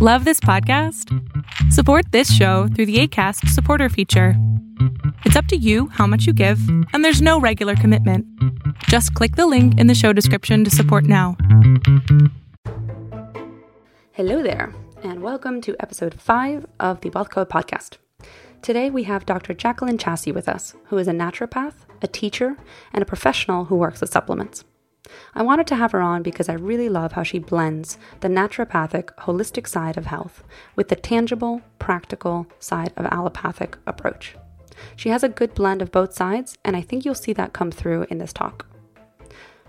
Love this podcast? Support this show through the ACAST supporter feature. It's up to you how much you give, and there's no regular commitment. Just click the link in the show description to support now. Hello there, and welcome to episode 5 of the Wealth Code podcast. Today we have Dr. Jaclyn Chasse with us, who is a naturopath, a teacher, and a professional who works with supplements. I wanted to have her on because I really love how she blends the naturopathic, holistic side of health with the tangible, practical side of allopathic approach. She has a good blend of both sides, and I think you'll see that come through in this talk.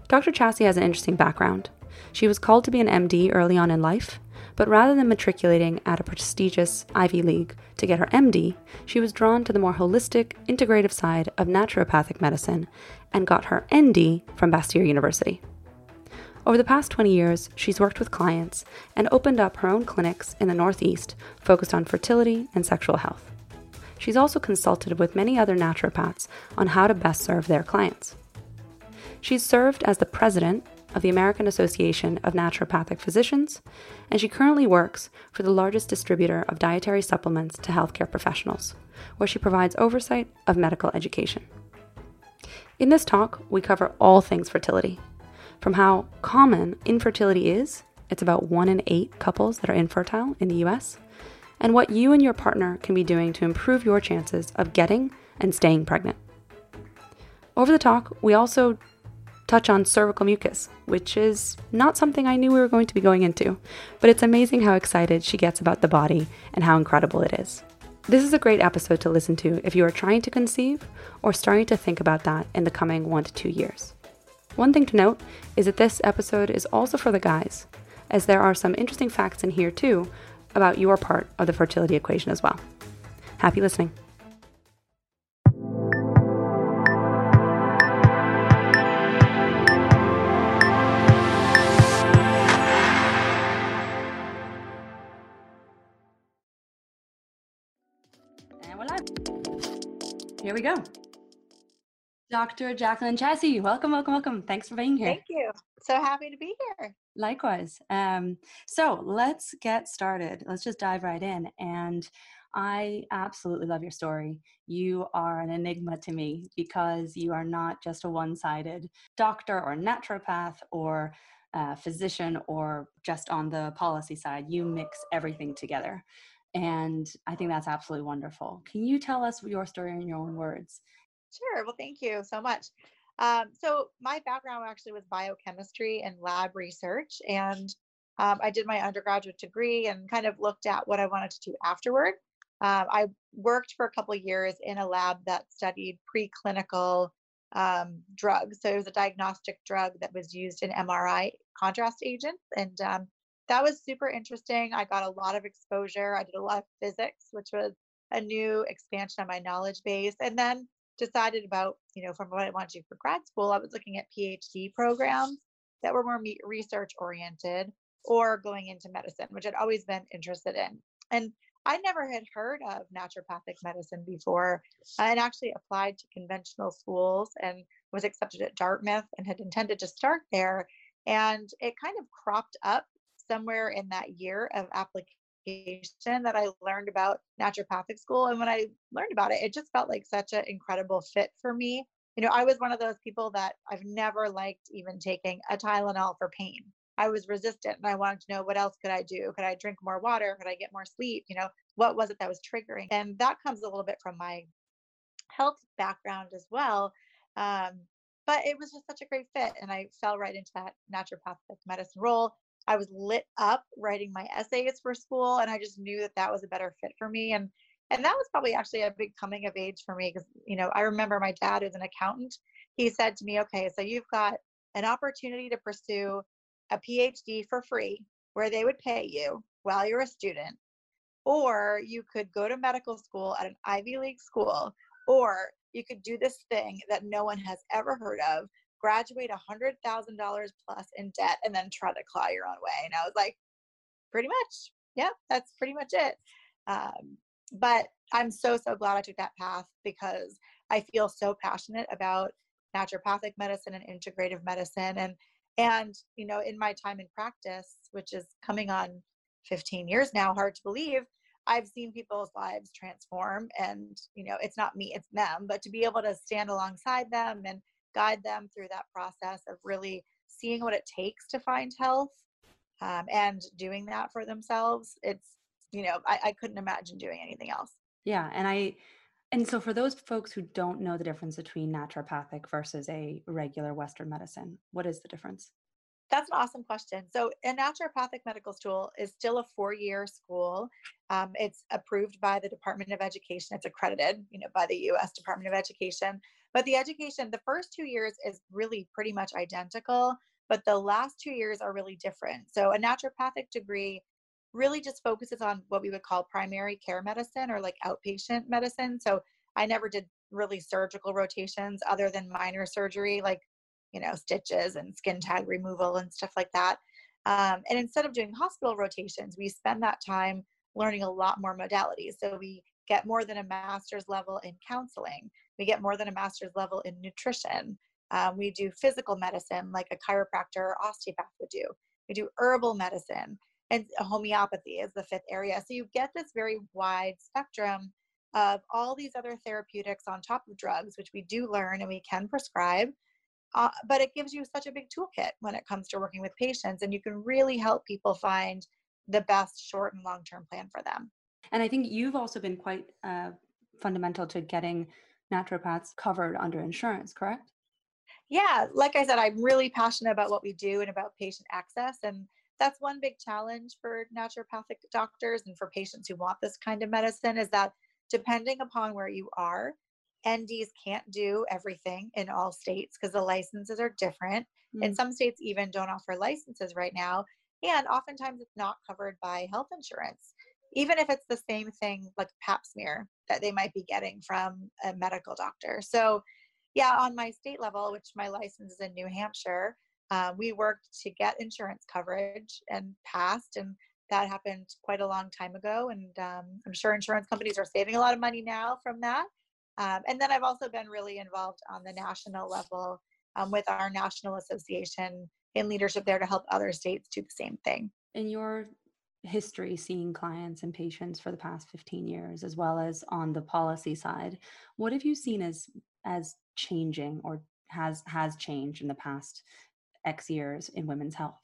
Dr. Chasse has an interesting background. She was called to be an MD early on in life, but rather than matriculating at a prestigious Ivy League to get her MD, she was drawn to the more holistic, integrative side of naturopathic medicine and got her ND from Bastyr University. Over the past 20 years, she's worked with clients and opened up her own clinics in the Northeast focused on fertility and sexual health. She's also consulted with many other naturopaths on how to best serve their clients. She's served as the president of the American Association of Naturopathic Physicians, and she currently works for the largest distributor of dietary supplements to healthcare professionals, where she provides oversight of medical education. In this talk, we cover all things fertility, from how common infertility is, it's about one in eight couples that are infertile in the US, and what you and your partner can be doing to improve your chances of getting and staying pregnant. Over the talk, we also touch on cervical mucus, which is not something I knew we were going to be going into, but it's amazing how excited she gets about the body and how incredible it is. This is a great episode to listen to if you are trying to conceive or starting to think about that in the coming one to two years. One thing to note is that this episode is also for the guys, as there are some interesting facts in here too about your part of the fertility equation as well. Happy listening. Here we go. Dr. Jaclyn Chasse, welcome, welcome, welcome. Thanks for being here. Thank you. So happy to be here. Likewise. Um, so let's get started. Let's just dive right in. And I absolutely love your story. You are an enigma to me because you are not just a one sided doctor or naturopath or uh, physician or just on the policy side. You mix everything together. And I think that's absolutely wonderful. Can you tell us your story in your own words? Sure. Well, thank you so much. Um, so, my background actually was biochemistry and lab research. And um, I did my undergraduate degree and kind of looked at what I wanted to do afterward. Um, I worked for a couple years in a lab that studied preclinical um, drugs. So, it was a diagnostic drug that was used in MRI contrast agents. And um, that was super interesting. I got a lot of exposure. I did a lot of physics, which was a new expansion on my knowledge base. And then decided about, you know, from what I wanted to do for grad school, I was looking at PhD programs that were more research oriented or going into medicine, which I'd always been interested in. And I never had heard of naturopathic medicine before uh, and actually applied to conventional schools and was accepted at Dartmouth and had intended to start there. And it kind of cropped up somewhere in that year of application that I learned about naturopathic school. And when I learned about it, it just felt like such an incredible fit for me. You know, I was one of those people that I've never liked even taking a Tylenol for pain. I was resistant and I wanted to know what else could I do? Could I drink more water? Could I get more sleep? You know, what was it that was triggering? And that comes a little bit from my health background as well. Um, but it was just such a great fit. And I fell right into that naturopathic medicine role. I was lit up writing my essays for school, and I just knew that that was a better fit for me. And and that was probably actually a big coming of age for me because you know I remember my dad is an accountant. He said to me, "Okay, so you've got an opportunity to pursue a PhD for free, where they would pay you while you're a student, or you could go to medical school at an Ivy League school, or you could do this thing that no one has ever heard of, graduate $100,000 plus in debt and then try to claw your own way. And I was like, pretty much. Yeah, that's pretty much it. Um, but I'm so, so glad I took that path because I feel so passionate about naturopathic medicine and integrative medicine. And, and, you know, in my time in practice, which is coming on 15 years now, hard to believe, I've seen people's lives transform. And, you know, it's not me, it's them. But to be able to stand alongside them and guide them through that process of really seeing what it takes to find health um, and doing that for themselves, it's, you know, I, I couldn't imagine doing anything else. Yeah. And I, and so, for those folks who don't know the difference between naturopathic versus a regular Western medicine, what is the difference? That's an awesome question. So, a naturopathic medical school is still a four-year school. Um, it's approved by the Department of Education. It's accredited, you know, by the U.S. Department of Education. But the education, the first two years is really pretty much identical, but the last two years are really different. So, a naturopathic degree really just focuses on what we would call primary care medicine or like outpatient medicine. So I never did really surgical rotations other than minor surgery, like, you know, stitches and skin tag removal and stuff like that. Um, and instead of doing hospital rotations, we spend that time learning a lot more modalities. So we get more than a master's level in counseling, we get more than a master's level in nutrition. Um, we do physical medicine like a chiropractor or osteopath would do. We do herbal medicine and homeopathy is the fifth area. So you get this very wide spectrum of all these other therapeutics on top of drugs, which we do learn and we can prescribe. Uh, but it gives you such a big toolkit when it comes to working with patients, and you can really help people find the best short and long term plan for them. And I think you've also been quite uh, fundamental to getting naturopaths covered under insurance, correct? Yeah, like I said, I'm really passionate about what we do and about patient access. And that's one big challenge for naturopathic doctors and for patients who want this kind of medicine is that depending upon where you are, NDs can't do everything in all states because the licenses are different. Mm. And some states even don't offer licenses right now. And oftentimes it's not covered by health insurance, even if it's the same thing like pap smear that they might be getting from a medical doctor. So, yeah, on my state level, which my license is in New Hampshire, uh, we worked to get insurance coverage and passed, and that happened quite a long time ago. And um, I'm sure insurance companies are saving a lot of money now from that. Um, and then I've also been really involved on the national level um, with our national association in leadership there to help other states do the same thing. In your history seeing clients and patients for the past 15 years as well as on the policy side what have you seen as as changing or has has changed in the past X years in women's health?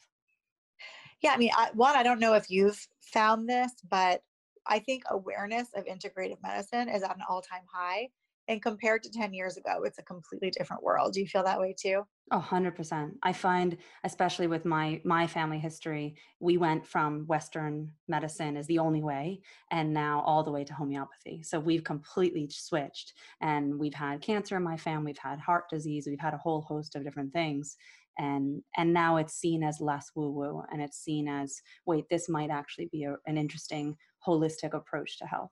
Yeah, I mean, I, one, I don't know if you've found this, but I think awareness of integrative medicine is at an all time high. And compared to 10 years ago, it's a completely different world. Do you feel that way too? A hundred percent. I find, especially with my my family history, we went from Western medicine is the only way, and now all the way to homeopathy. So we've completely switched, and we've had cancer in my family, we've had heart disease, we've had a whole host of different things, and and now it's seen as less woo woo and it's seen as wait this might actually be a, an interesting holistic approach to health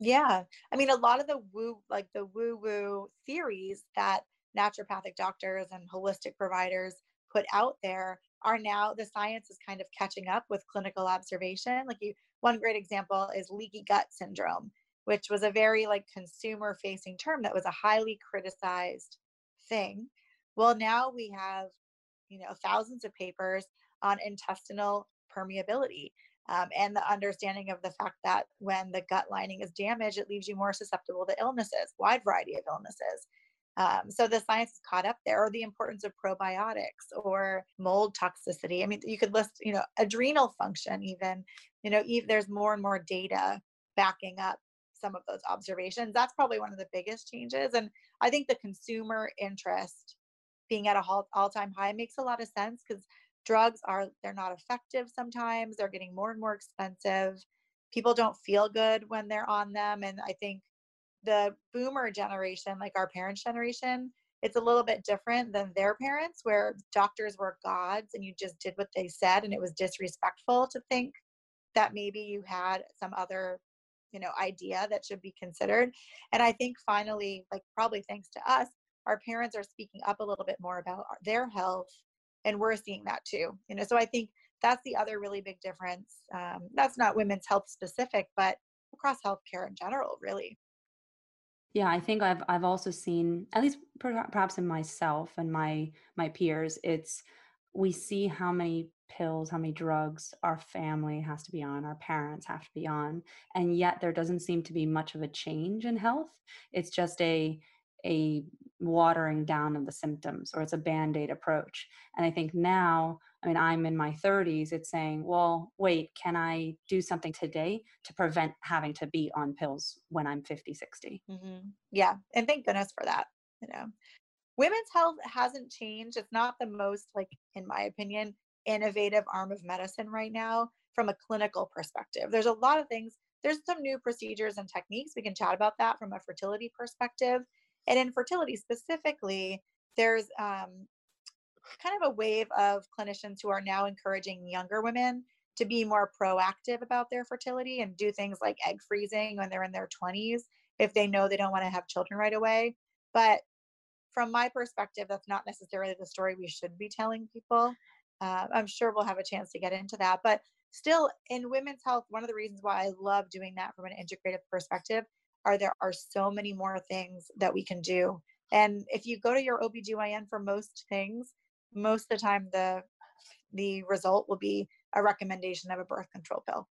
yeah i mean a lot of the woo like the woo woo theories that naturopathic doctors and holistic providers put out there are now the science is kind of catching up with clinical observation. Like you one great example is leaky gut syndrome which was a very like consumer facing term that was a highly criticized thing. Well, now we have, you know, thousands of papers on intestinal permeability um, and the understanding of the fact that when the gut lining is damaged, it leaves you more susceptible to illnesses, wide variety of illnesses. Um, so the science is caught up there, or the importance of probiotics or mold toxicity. I mean, you could list, you know, adrenal function, even, you know, even, there's more and more data backing up some of those observations. That's probably one of the biggest changes. And I think the consumer interest being at a all-time high makes a lot of sense because drugs are they're not effective sometimes they're getting more and more expensive people don't feel good when they're on them and i think the boomer generation like our parents generation it's a little bit different than their parents where doctors were gods and you just did what they said and it was disrespectful to think that maybe you had some other you know idea that should be considered. And i think finally like probably thanks to us our parents are speaking up a little bit more about their health and we're seeing that too you know so i think that's the other really big difference um, that's not women's health specific but across healthcare in general really yeah i think i've i've also seen at least perhaps in myself and my my peers it's we see how many pills, how many drugs our family has to be on, our parents have to be on, and yet there doesn't seem to be much of a change in health. It's just a a watering down of the symptoms or it's a band-aid approach. And I think now, I mean, I'm in my 30s, it's saying, well, wait, can I do something today to prevent having to be on pills when I'm 50, 60? Mm-hmm. Yeah. And thank goodness for that. You know, women's health hasn't changed. It's not the most, like, in my opinion, innovative arm of medicine right now from a clinical perspective. There's a lot of things, there's some new procedures and techniques. We can chat about that from a fertility perspective. And in fertility specifically, there's um, kind of a wave of clinicians who are now encouraging younger women to be more proactive about their fertility and do things like egg freezing when they're in their 20s if they know they don't want to have children right away. But from my perspective, that's not necessarily the story we should be telling people. Uh, I'm sure we'll have a chance to get into that. But still, in women's health, one of the reasons why I love doing that from an integrative perspective are there are so many more things that we can do. And if you go to your OBGYN for most things, most of the time the the result will be a recommendation of a birth control pill.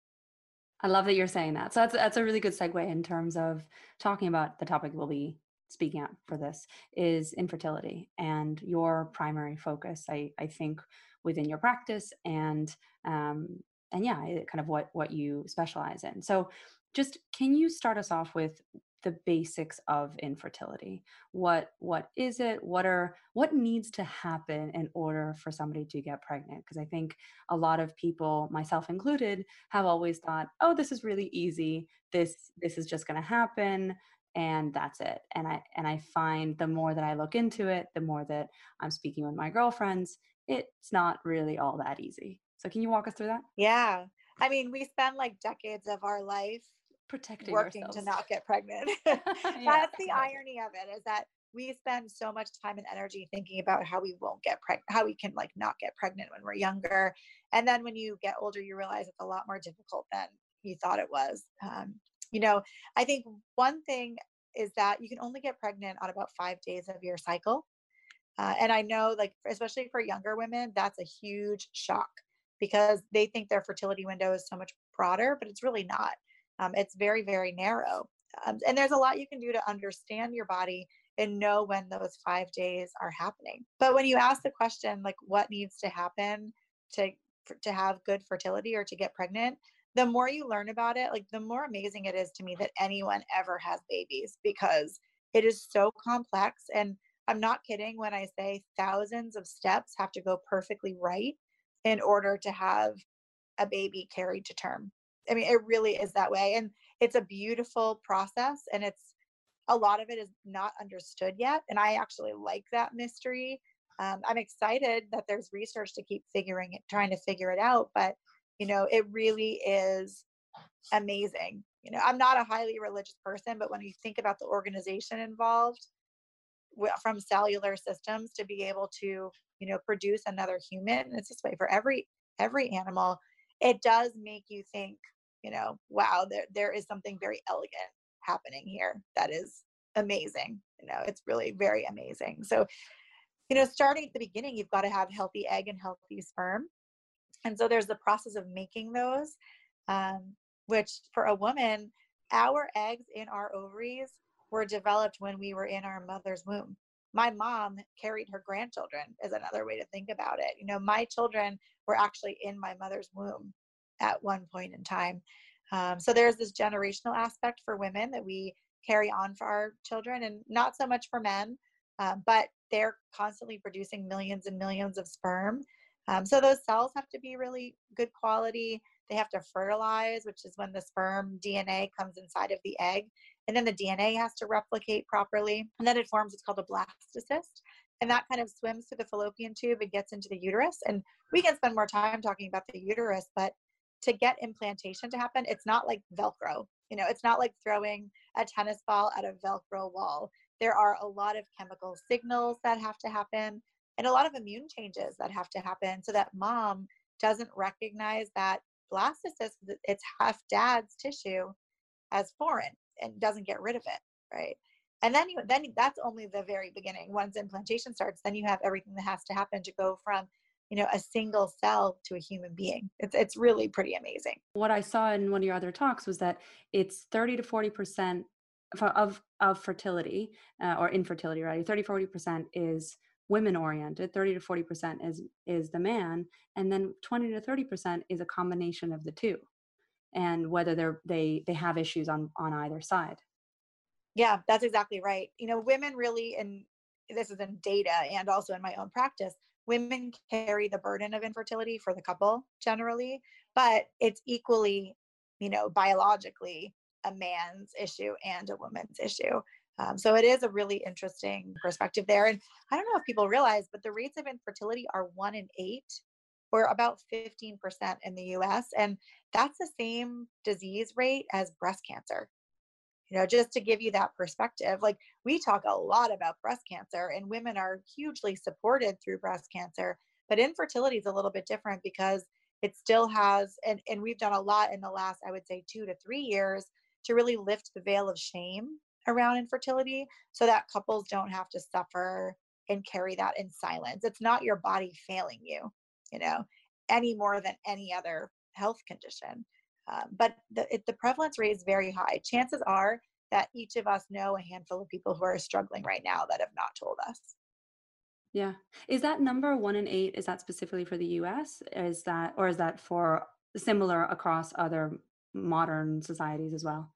I love that you're saying that. So that's that's a really good segue in terms of talking about the topic we'll be speaking out for this is infertility and your primary focus. I I think within your practice and um, and yeah, kind of what what you specialize in. So, just can you start us off with the basics of infertility? What what is it? What are what needs to happen in order for somebody to get pregnant? Because I think a lot of people, myself included, have always thought, "Oh, this is really easy. This this is just going to happen." and that's it and i and i find the more that i look into it the more that i'm speaking with my girlfriends it's not really all that easy. So can you walk us through that? Yeah. I mean, we spend like decades of our life protecting working ourselves. to not get pregnant. yeah, That's the irony of it is that we spend so much time and energy thinking about how we won't get pregnant, how we can like not get pregnant when we're younger. And then when you get older, you realize it's a lot more difficult than you thought it was. Um, you know, I think one thing is that you can only get pregnant on about five days of your cycle. Uh, and I know, like, especially for younger women, that's a huge shock because they think their fertility window is so much broader, but it's really not. Um, it's very, very narrow. Um, and there's a lot you can do to understand your body and know when those five days are happening. But when you ask the question, like, what needs to happen to to have good fertility or to get pregnant, the more you learn about it, like the more amazing it is to me that anyone ever has babies because it is so complex and I'm not kidding when I say thousands of steps have to go perfectly right in order to have a baby carried to term. I mean, it really is that way. And it's a beautiful process and it's a lot of it is not understood yet. And I actually like that mystery. Um, I'm excited that there's research to keep figuring it, trying to figure it out. But, you know, it really is amazing. You know, I'm not a highly religious person, but when you think about the organization involved, from cellular systems to be able to you know produce another human it's this way for every every animal it does make you think you know wow there there is something very elegant happening here that is amazing you know it's really very amazing so you know starting at the beginning you've got to have healthy egg and healthy sperm and so there's the process of making those um, which for a woman our eggs in our ovaries were developed when we were in our mother's womb. My mom carried her grandchildren, is another way to think about it. You know, my children were actually in my mother's womb at one point in time. Um, so there's this generational aspect for women that we carry on for our children, and not so much for men, um, but they're constantly producing millions and millions of sperm. Um, so those cells have to be really good quality. They have to fertilize, which is when the sperm DNA comes inside of the egg and then the DNA has to replicate properly, and then it forms what's called a blastocyst. And that kind of swims through the fallopian tube and gets into the uterus. And we can spend more time talking about the uterus, but to get implantation to happen, it's not like Velcro. You know, it's not like throwing a tennis ball at a Velcro wall. There are a lot of chemical signals that have to happen and a lot of immune changes that have to happen so that mom doesn't recognize that blastocyst, it's half dad's tissue, as foreign and doesn't get rid of it, right? And then you then that's only the very beginning. Once implantation starts, then you have everything that has to happen to go from you know a single cell to a human being. It's it's really pretty amazing. What i saw in one of your other talks was that it's 30 to 40 percent of of fertility uh, or infertility right 30 40 percent is women oriented 30 to 40 percent is is the man and then 20 to 30 percent is a combination of the two and whether they're they they have issues on on either side. Yeah that's exactly right. You know women really and this is in data and also in my own practice women carry the burden of infertility for the couple generally but it's equally you know biologically a man's issue and a woman's issue. Um, so it is a really interesting perspective there and i don't know if people realize but the rates of infertility are one in eight or about 15% in the us and that's the same disease rate as breast cancer you know just to give you that perspective like we talk a lot about breast cancer and women are hugely supported through breast cancer but infertility is a little bit different because it still has and, and we've done a lot in the last i would say two to three years to really lift the veil of shame around infertility so that couples don't have to suffer and carry that in silence. It's not your body failing you you know any more than any other health condition um, but the, it, the prevalence rate is very high. Chances are that each of us know a handful of people who are struggling right now that have not told us. Yeah. Is that number one in eight, is that specifically for the US? Is that, or is that for similar across other modern societies as well?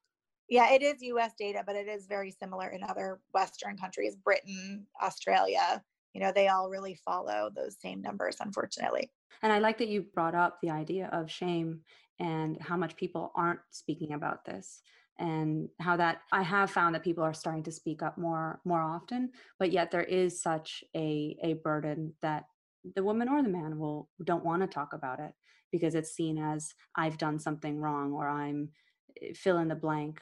Yeah, it is US data, but it is very similar in other Western countries, Britain, Australia. You know, they all really follow those same numbers, unfortunately. And I like that you brought up the idea of shame and how much people aren't speaking about this and how that i have found that people are starting to speak up more more often but yet there is such a a burden that the woman or the man will don't want to talk about it because it's seen as i've done something wrong or i'm eh, fill in the blank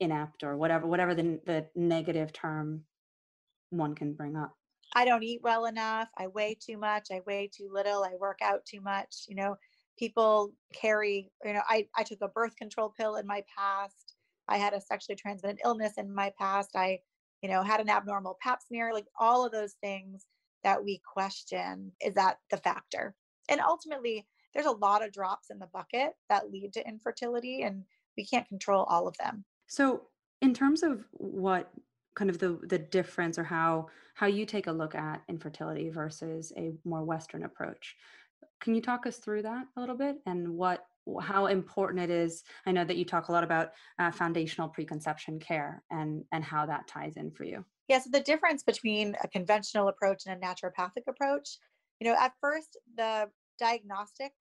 inept or whatever whatever the, the negative term one can bring up. I don't eat well enough. I weigh too much. I weigh too little. I work out too much you know people carry you know i i took a birth control pill in my past i had a sexually transmitted illness in my past i you know had an abnormal pap smear like all of those things that we question is that the factor? And ultimately there's a lot of drops in the bucket that lead to infertility and we can't control all of them. So in terms of what kind of the the difference or how how you take a look at infertility versus a more western approach can you talk us through that a little bit and what how important it is? I know that you talk a lot about uh, foundational preconception care and and how that ties in for you. Yeah so the difference between a conventional approach and a naturopathic approach you know at first the diagnostic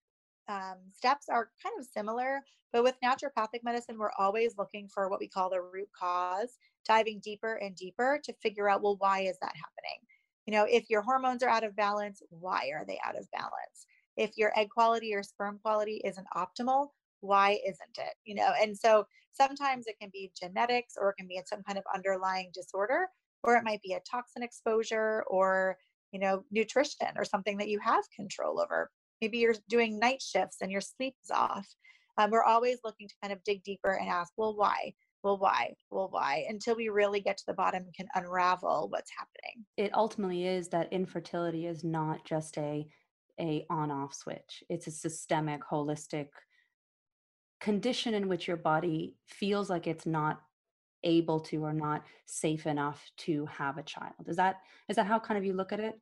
um, steps are kind of similar but with naturopathic medicine we're always looking for what we call the root cause diving deeper and deeper to figure out well why is that happening? You know if your hormones are out of balance why are they out of balance if your egg quality or sperm quality isn't optimal why isn't it? You know and so sometimes it can be genetics or it can be some kind of underlying disorder or it might be a toxin exposure or you know nutrition or something that you have control over. Maybe you're doing night shifts and your sleep is off. Um, we're always looking to kind of dig deeper and ask well why? Well why? Well why? until we really get to the bottom and can unravel what's happening. It ultimately is that infertility is not just a a on off switch. It's a systemic, holistic condition in which your body feels like it's not able to or not safe enough to have a child. Is that is that how kind of you look at it?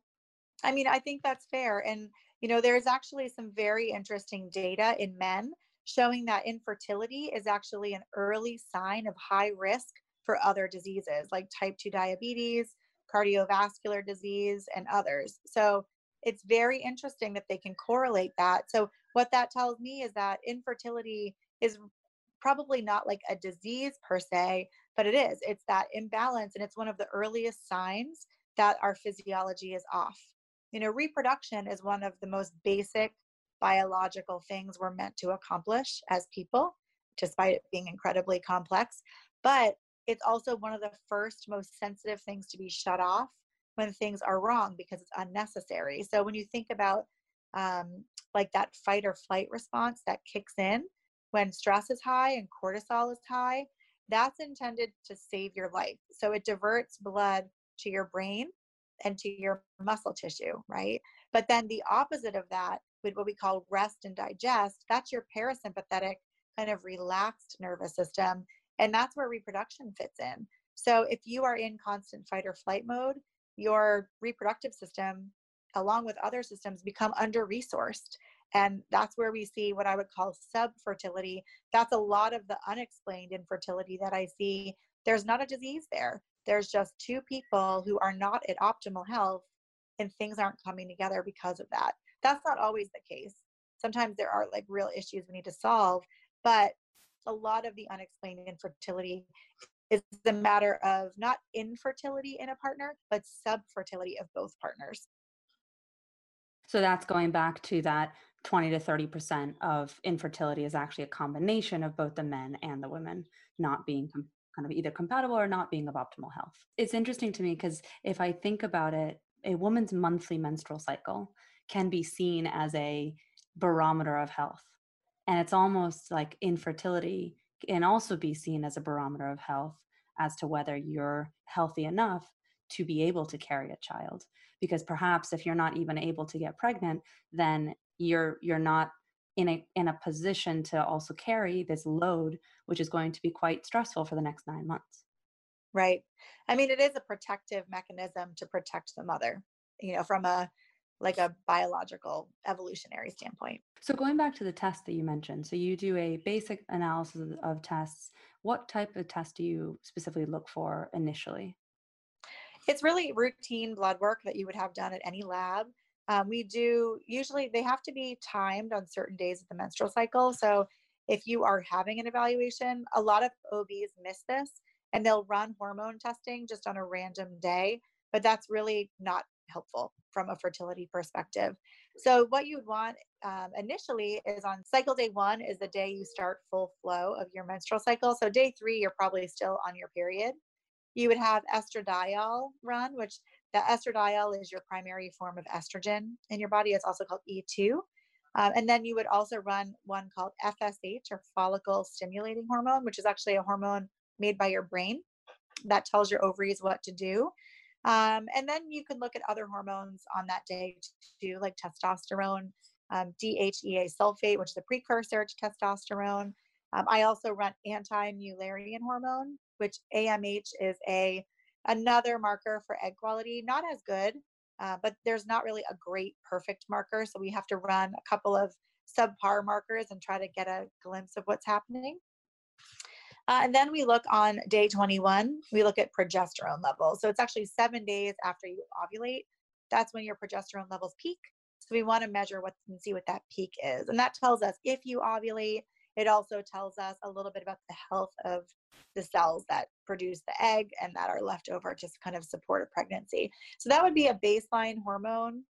I mean, I think that's fair. And you know, there's actually some very interesting data in men showing that infertility is actually an early sign of high risk for other diseases like type 2 diabetes, cardiovascular disease, and others. So it's very interesting that they can correlate that. So what that tells me is that infertility is probably not like a disease per se, but it is. It's that imbalance and it's one of the earliest signs that our physiology is off. You know, reproduction is one of the most basic biological things we're meant to accomplish as people, despite it being incredibly complex. But it's also one of the first most sensitive things to be shut off when things are wrong because it's unnecessary. So when you think about um, like that fight or flight response that kicks in when stress is high and cortisol is high, that's intended to save your life. So it diverts blood to your brain and to your muscle tissue, right? But then the opposite of that, with what we call rest and digest, that's your parasympathetic kind of relaxed nervous system. And that's where reproduction fits in. So if you are in constant fight or flight mode, your reproductive system, along with other systems, become under resourced. And that's where we see what I would call subfertility. That's a lot of the unexplained infertility that I see. There's not a disease there. There's just two people who are not at optimal health and things aren't coming together because of that. That's not always the case. Sometimes there are like real issues we need to solve, but a lot of the unexplained infertility is a matter of not infertility in a partner, but subfertility of both partners. So that's going back to that 20 to 30% of infertility is actually a combination of both the men and the women not being com- kind of either compatible or not being of optimal health. It's interesting to me because if I think about it, a woman's monthly menstrual cycle can be seen as a barometer of health. And it's almost like infertility can also be seen as a barometer of health as to whether you're healthy enough to be able to carry a child. Because perhaps if you're not even able to get pregnant then you're you're not in a in a position to also carry this load which is going to be quite stressful for the next 9 months. Right. I mean it is a protective mechanism to protect the mother you know from a like a biological evolutionary standpoint. So going back to the test that you mentioned, so you do a basic analysis of tests. What type of test do you specifically look for initially? It's really routine blood work that you would have done at any lab. Um, we do usually they have to be timed on certain days of the menstrual cycle. So if you are having an evaluation, a lot of OBs miss this and they'll run hormone testing just on a random day, but that's really not helpful from a fertility perspective. So, what you'd want um, initially is on cycle day one is the day you start full flow of your menstrual cycle. So, day three, you're probably still on your period. You would have estradiol run, which the estradiol is your primary form of estrogen in your body. It's also called E2. Um, and then you would also run one called FSH or follicle stimulating hormone, which is actually a hormone made by your brain that tells your ovaries what to do. Um, and then you can look at other hormones on that day too, like testosterone, um, DHEA sulfate, which is a precursor to testosterone. Um, I also run anti-mullerian hormone, which AMH is a another marker for egg quality. Not as good, uh, but there's not really a great perfect marker, so we have to run a couple of subpar markers and try to get a glimpse of what's happening. Uh, and then we look on day 21, we look at progesterone levels. So it's actually seven days after you ovulate. That's when your progesterone levels peak. So we want to measure what and see what that peak is. And that tells us if you ovulate, it also tells us a little bit about the health of the cells that produce the egg and that are left over to kind of support a pregnancy. So that would be a baseline hormone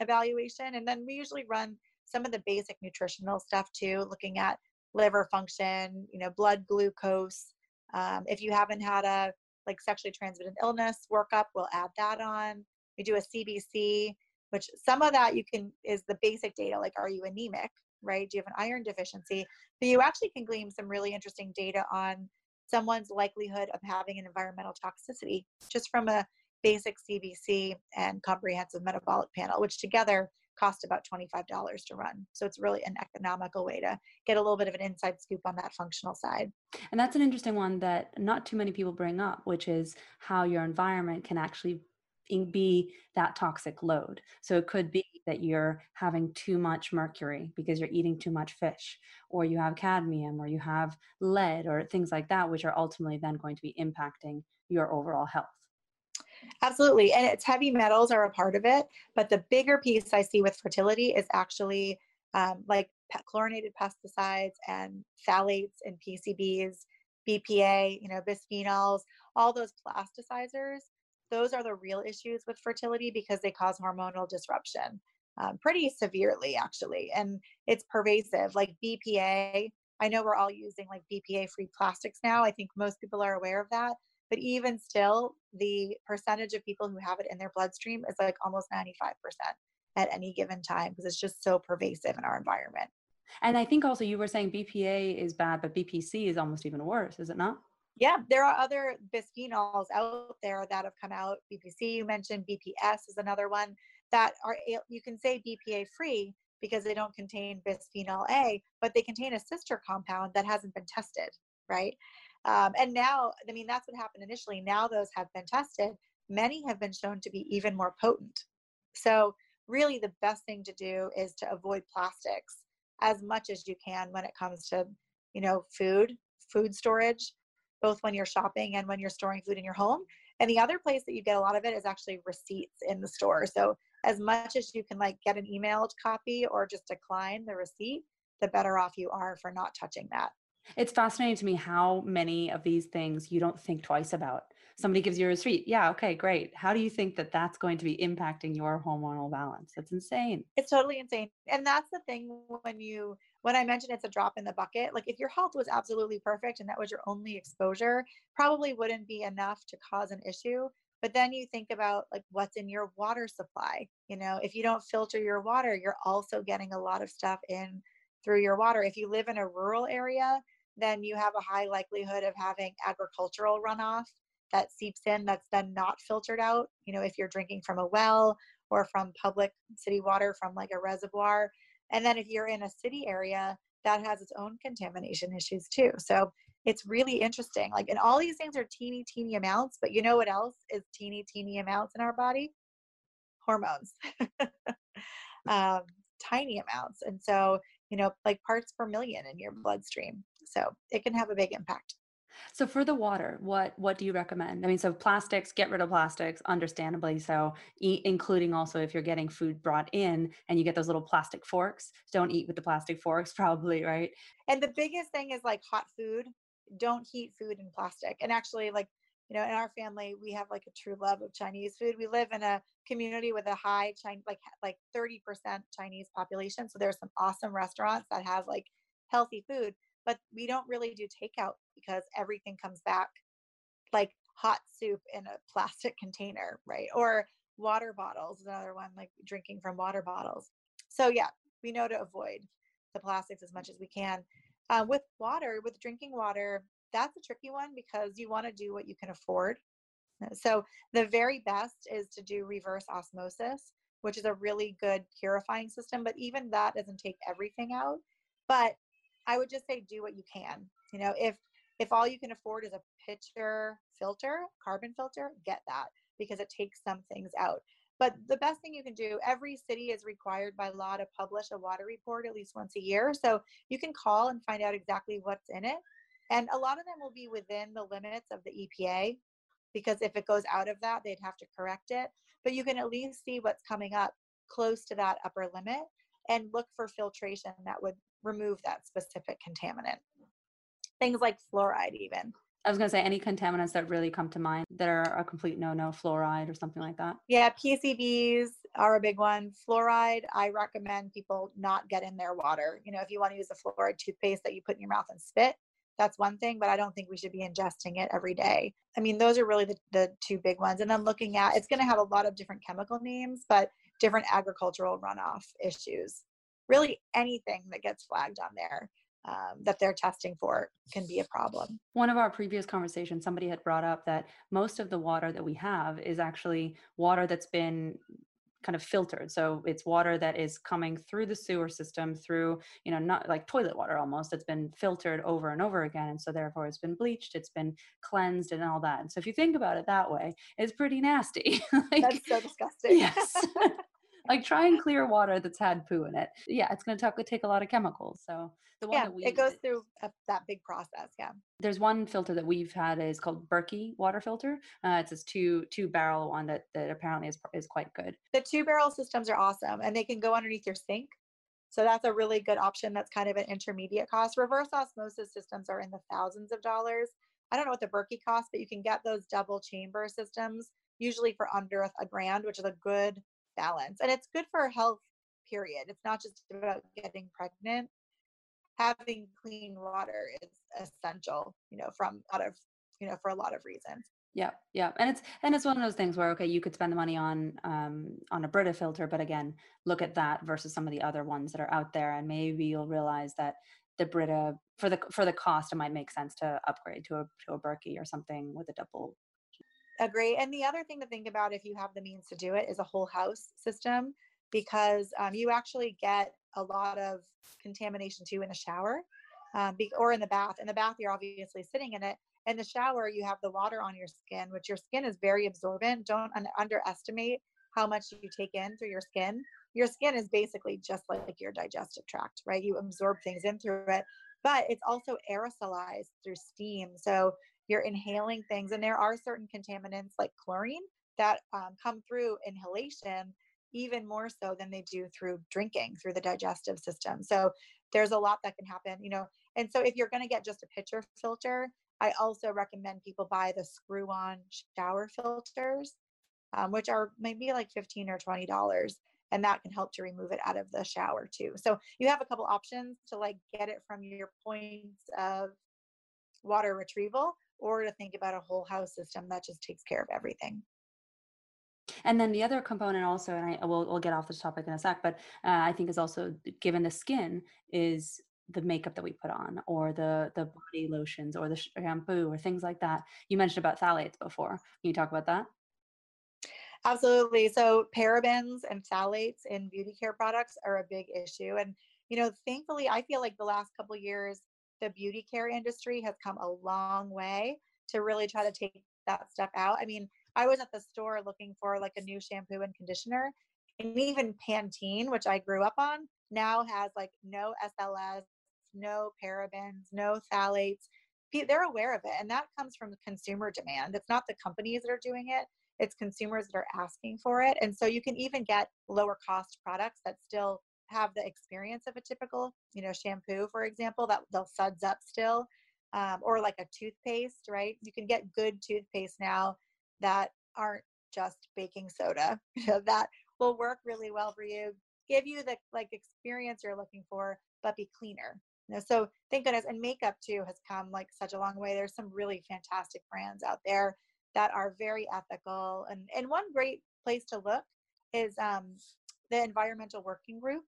evaluation. And then we usually run some of the basic nutritional stuff too, looking at liver function, you know, blood glucose. Um, if you haven't had a like sexually transmitted illness workup, we'll add that on. We do a CBC, which some of that you can is the basic data, like are you anemic, right? Do you have an iron deficiency? But you actually can glean some really interesting data on someone's likelihood of having an environmental toxicity just from a basic CBC and comprehensive metabolic panel, which together cost about $25 to run. So it's really an economical way to get a little bit of an inside scoop on that functional side. And that's an interesting one that not too many people bring up, which is how your environment can actually be that toxic load. So it could be that you're having too much mercury because you're eating too much fish, or you have cadmium, or you have lead, or things like that, which are ultimately then going to be impacting your overall health. Absolutely. And it's heavy metals are a part of it. But the bigger piece I see with fertility is actually um, like chlorinated pesticides and phthalates and PCBs, BPA, you know, bisphenols, all those plasticizers. Those are the real issues with fertility because they cause hormonal disruption um, pretty severely, actually. And it's pervasive. Like BPA, I know we're all using like BPA free plastics now. I think most people are aware of that. But even still, the percentage of people who have it in their bloodstream is like almost 95% at any given time because it's just so pervasive in our environment. And I think also you were saying BPA is bad, but BPC is almost even worse, is it not? Yeah, there are other bisphenols out there that have come out. BPC, you mentioned, BPS is another one that are you can say BPA free because they don't contain bisphenol A, but they contain a sister compound that hasn't been tested, right? Um, and now, I mean, that's what happened initially. Now those have been tested. Many have been shown to be even more potent. So, really, the best thing to do is to avoid plastics as much as you can when it comes to, you know, food, food storage, both when you're shopping and when you're storing food in your home. And the other place that you get a lot of it is actually receipts in the store. So as much as you can like get an emailed copy or just decline the receipt, the better off you are for not touching that. It's fascinating to me how many of these things you don't think twice about. Somebody gives you a receipt. Yeah, okay, great. How do you think that that's going to be impacting your hormonal balance? That's insane. It's totally insane. And that's the thing when you when I mentioned it's a drop in the bucket, like if your health was absolutely perfect and that was your only exposure, probably wouldn't be enough to cause an issue but then you think about like what's in your water supply you know if you don't filter your water you're also getting a lot of stuff in through your water if you live in a rural area then you have a high likelihood of having agricultural runoff that seeps in that's then not filtered out you know if you're drinking from a well or from public city water from like a reservoir and then if you're in a city area that has its own contamination issues too so it's really interesting. Like, and all these things are teeny, teeny amounts, but you know what else is teeny, teeny amounts in our body? Hormones, um, tiny amounts. And so, you know, like parts per million in your bloodstream. So it can have a big impact. So for the water, what what do you recommend? I mean, so plastics, get rid of plastics, understandably so, eat, including also if you're getting food brought in and you get those little plastic forks, don't eat with the plastic forks, probably, right? And the biggest thing is like hot food don't heat food in plastic. And actually, like, you know, in our family, we have like a true love of Chinese food. We live in a community with a high Chinese, like like 30% Chinese population. So there's some awesome restaurants that have like healthy food, but we don't really do takeout because everything comes back like hot soup in a plastic container, right? Or water bottles, another one, like drinking from water bottles. So yeah, we know to avoid the plastics as much as we can. Uh, with water, with drinking water, that's a tricky one because you want to do what you can afford. Uh, so the very best is to do reverse osmosis, which is a really good purifying system, but even that doesn't take everything out. But I would just say do what you can. You know, if if all you can afford is a pitcher filter, carbon filter, get that because it takes some things out. But the best thing you can do, every city is required by law to publish a water report at least once a year. So you can call and find out exactly what's in it. And a lot of them will be within the limits of the EPA because if it goes out of that, they'd have to correct it. But you can at least see what's coming up close to that upper limit and look for filtration that would remove that specific contaminant. Things like fluoride, even. I was going to say any contaminants that really come to mind that are a complete no-no, fluoride or something like that. Yeah, PCBs are a big one. Fluoride, I recommend people not get in their water. You know, if you want to use a fluoride toothpaste that you put in your mouth and spit, that's one thing, but I don't think we should be ingesting it every day. I mean, those are really the, the two big ones. And then looking at it's going to have a lot of different chemical names, but different agricultural runoff issues. Really anything that gets flagged on there um, that they're testing for can be a problem. One of our previous conversations, somebody had brought up that most of the water that we have is actually water that's been kind of filtered. So it's water that is coming through the sewer system through you know not like toilet water almost it's been filtered over and over again and so therefore it's been bleached it's been cleansed and all that. And so if you think about it that way it's pretty nasty. Like, that's so disgusting. Yes like try and clear water that's had poo in it. Yeah, it's going to take a lot of chemicals. So the one yeah, that we it goes through a, that big process. Yeah. There's one filter that we've had is called Berkey water filter. Uh, it's this two two barrel one that that apparently is is quite good. The two barrel systems are awesome, and they can go underneath your sink. So that's a really good option. That's kind of an intermediate cost. Reverse osmosis systems are in the thousands of dollars. I don't know what the Berkey costs, but you can get those double chamber systems usually for under a grand, which is a good balance. And it's good for health, period. It's not just about getting pregnant. Having clean water is essential, you know, from out of, you know, for a lot of reasons. Yeah, yeah, and it's and it's one of those things where okay, you could spend the money on um, on a Brita filter, but again, look at that versus some of the other ones that are out there, and maybe you'll realize that the Brita for the for the cost, it might make sense to upgrade to a to a Berkey or something with a double Agree. And the other thing to think about if you have the means to do it is a whole house system because um, you actually get a lot of contamination too in the shower um, be, or in the bath. In the bath, you're obviously sitting in it. In the shower, you have the water on your skin, which your skin is very absorbent. Don't un- underestimate how much you take in through your skin. Your skin is basically just like your digestive tract, right? You absorb things in through it, but it's also aerosolized through steam. So you're inhaling things, and there are certain contaminants like chlorine that um, come through inhalation even more so than they do through drinking through the digestive system. So there's a lot that can happen, you know. And so if you're going to get just a pitcher filter, I also recommend people buy the screw on shower filters, um, which are maybe like 15 or $20. And that can help to remove it out of the shower too. So you have a couple options to like get it from your points of water retrieval or to think about a whole house system that just takes care of everything. And then the other component also, and I will we'll get off this topic in a sec, but uh, I think is also given the skin is the makeup that we put on or the the body lotions or the shampoo or things like that. You mentioned about phthalates before. Can you talk about that? Absolutely. So parabens and phthalates in beauty care products are a big issue. And you know, thankfully, I feel like the last couple years, the beauty care industry has come a long way to really try to take that stuff out. I mean, I was at the store looking for like a new shampoo and conditioner, and even Pantene, which I grew up on, now has like no SLS, no parabens, no phthalates. They're aware of it, and that comes from consumer demand. It's not the companies that are doing it; it's consumers that are asking for it. And so you can even get lower cost products that still have the experience of a typical, you know, shampoo, for example, that they'll suds up still, um, or like a toothpaste, right? You can get good toothpaste now that aren't just baking soda that will work really well for you give you the like experience you're looking for but be cleaner you know, so thank goodness and makeup too has come like such a long way. There's some really fantastic brands out there that are very ethical and and one great place to look is um, the environmental working group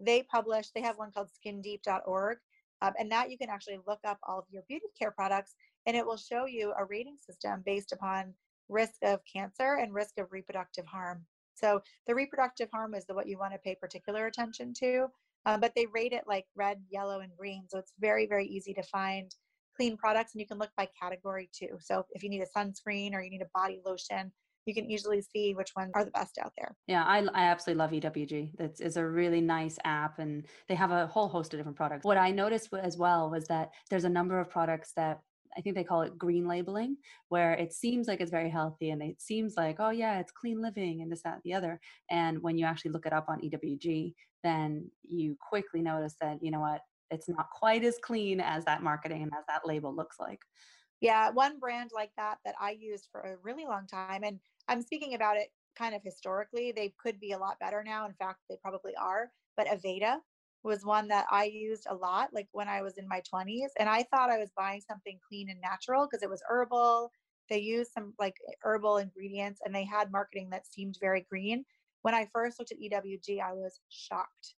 they publish they have one called skindeep.org um, and that you can actually look up all of your beauty care products and it will show you a rating system based upon risk of cancer and risk of reproductive harm. So the reproductive harm is the what you want to pay particular attention to, um, but they rate it like red, yellow, and green. So it's very, very easy to find clean products, and you can look by category too. So if you need a sunscreen or you need a body lotion, you can easily see which ones are the best out there. Yeah, I, I absolutely love EWG. It's, it's a really nice app and they have a whole host of different products. What I noticed as well was that there's a number of products that I think they call it green labeling, where it seems like it's very healthy and it seems like, oh, yeah, it's clean living and this, that, and the other. And when you actually look it up on EWG, then you quickly notice that, you know what, it's not quite as clean as that marketing and as that label looks like. Yeah, one brand like that that I used for a really long time, and I'm speaking about it kind of historically, they could be a lot better now. In fact, they probably are. But Aveda was one that I used a lot, like when I was in my 20s. And I thought I was buying something clean and natural because it was herbal. They used some like herbal ingredients and they had marketing that seemed very green. When I first looked at EWG, I was shocked,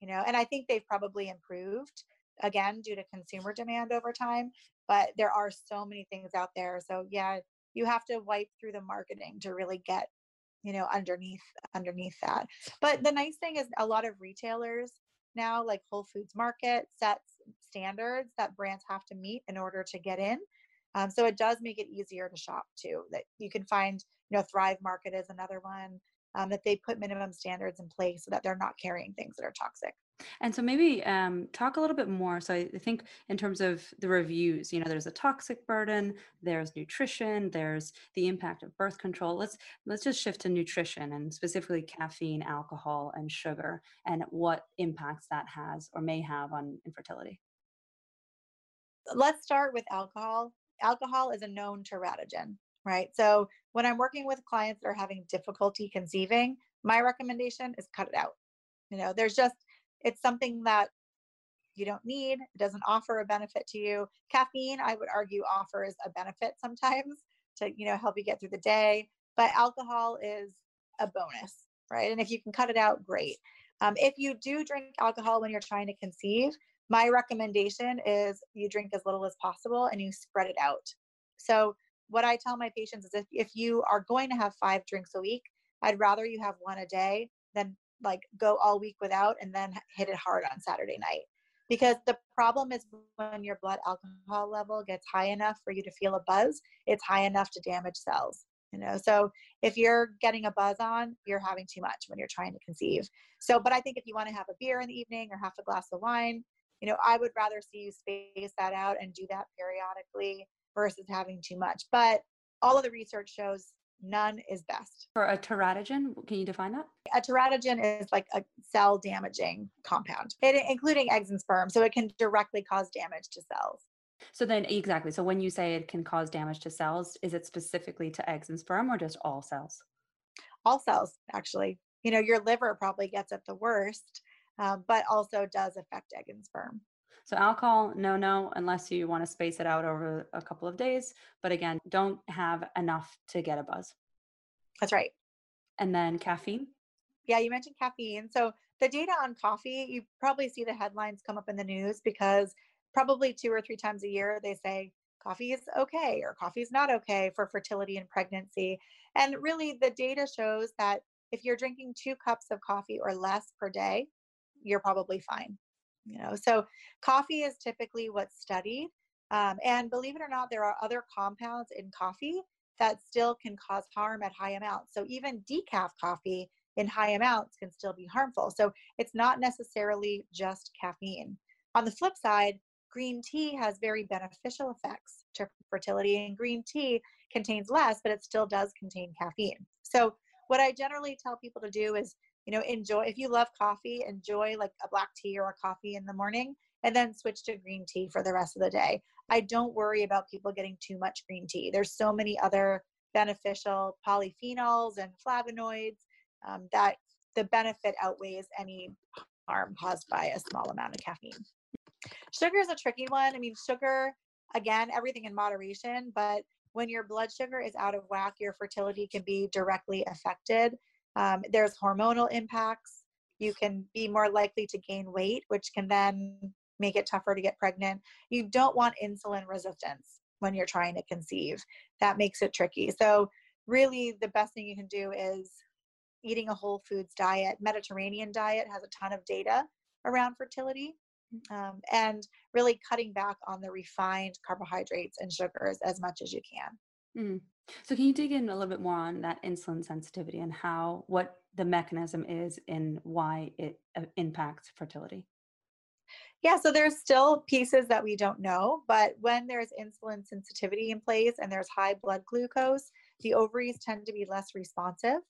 you know, and I think they've probably improved again due to consumer demand over time. But there are so many things out there. So, yeah, you have to wipe through the marketing to really get you know underneath underneath that but the nice thing is a lot of retailers now, like Whole Foods Market sets standards that brands have to meet in order to get in. Um, so it does make it easier to shop too. That you can find, you know, Thrive Market is another one um, that they put minimum standards in place so that they're not carrying things that are toxic. And so maybe um, talk a little bit more. So I think in terms of the reviews, you know, there's a toxic burden, there's nutrition, there's the impact of birth control. Let's let's just shift to nutrition and specifically caffeine, alcohol, and sugar, and what impacts that has or may have on infertility. Let's start with alcohol. Alcohol is a known teratogen, right? So when I'm working with clients that are having difficulty conceiving, my recommendation is cut it out. You know, there's just it's something that you don't need it doesn't offer a benefit to you. Caffeine i would argue offers a benefit sometimes to you know help you get through the day but alcohol is a bonus right? And if you can cut it out great. Um, if you do drink alcohol when you're trying to conceive my recommendation is you drink as little as possible and you spread it out. So what I tell my patients is if, if you are going to have five drinks a week, I'd rather you have one a day than like go all week without and then hit it hard on Saturday night. Because the problem is when your blood alcohol level gets high enough for you to feel a buzz, it's high enough to damage cells. You know, so if you're getting a buzz on, you're having too much when you're trying to conceive. So, but I think if you want to have a beer in the evening or half a glass of wine, you know, I would rather see you space that out and do that periodically versus having too much. But all of the research shows none is best. For a teratogen, can you define that? A teratogen is like a cell damaging compound, it, including eggs and sperm. So it can directly cause damage to cells. So then, exactly. So when you say it can cause damage to cells, is it specifically to eggs and sperm or just all cells? All cells, actually. You know, your liver probably gets it the worst, um, but also does affect egg and sperm. So alcohol, no, no, unless you want to space it out over a couple of days. But again, don't have enough to get a buzz. That's right. And then caffeine. Yeah, you mentioned caffeine. So the data on coffee, you probably see the headlines come up in the news because probably two or three times a year they say coffee is okay or coffee is not okay for fertility and pregnancy. And really, the data shows that if you're drinking two cups of coffee or less per day, you're probably fine you know so coffee is typically what's studied um, and believe it or not there are other compounds in coffee that still can cause harm at high amounts. So even decaf coffee in high amounts can still be harmful. So it's not necessarily just caffeine. On the flip side green tea has very beneficial effects to fertility and green tea contains less but it still does contain caffeine. So what i generally tell people to do is you know enjoy if you love coffee enjoy like a black tea or a coffee in the morning and then switch to green tea for the rest of the day. I don't worry about people getting too much green tea. There's so many other beneficial polyphenols and flavonoids um, that the benefit outweighs any harm caused by a small amount of caffeine. Sugar is a tricky one. I mean sugar again everything in moderation but when your blood sugar is out of whack your fertility can be directly affected um, there's hormonal impacts. You can be more likely to gain weight, which can then make it tougher to get pregnant. You don't want insulin resistance when you're trying to conceive. That makes it tricky. So, really, the best thing you can do is eating a whole foods diet. Mediterranean diet has a ton of data around fertility. Um, and really cutting back on the refined carbohydrates and sugars as much as you can. Mm. So can you dig in a little bit more on that insulin sensitivity and how what the mechanism is and why it uh, impacts fertility? Yeah, so there's still pieces that we don't know, but when there's insulin sensitivity in place and there's high blood glucose, the ovaries tend to be less responsive.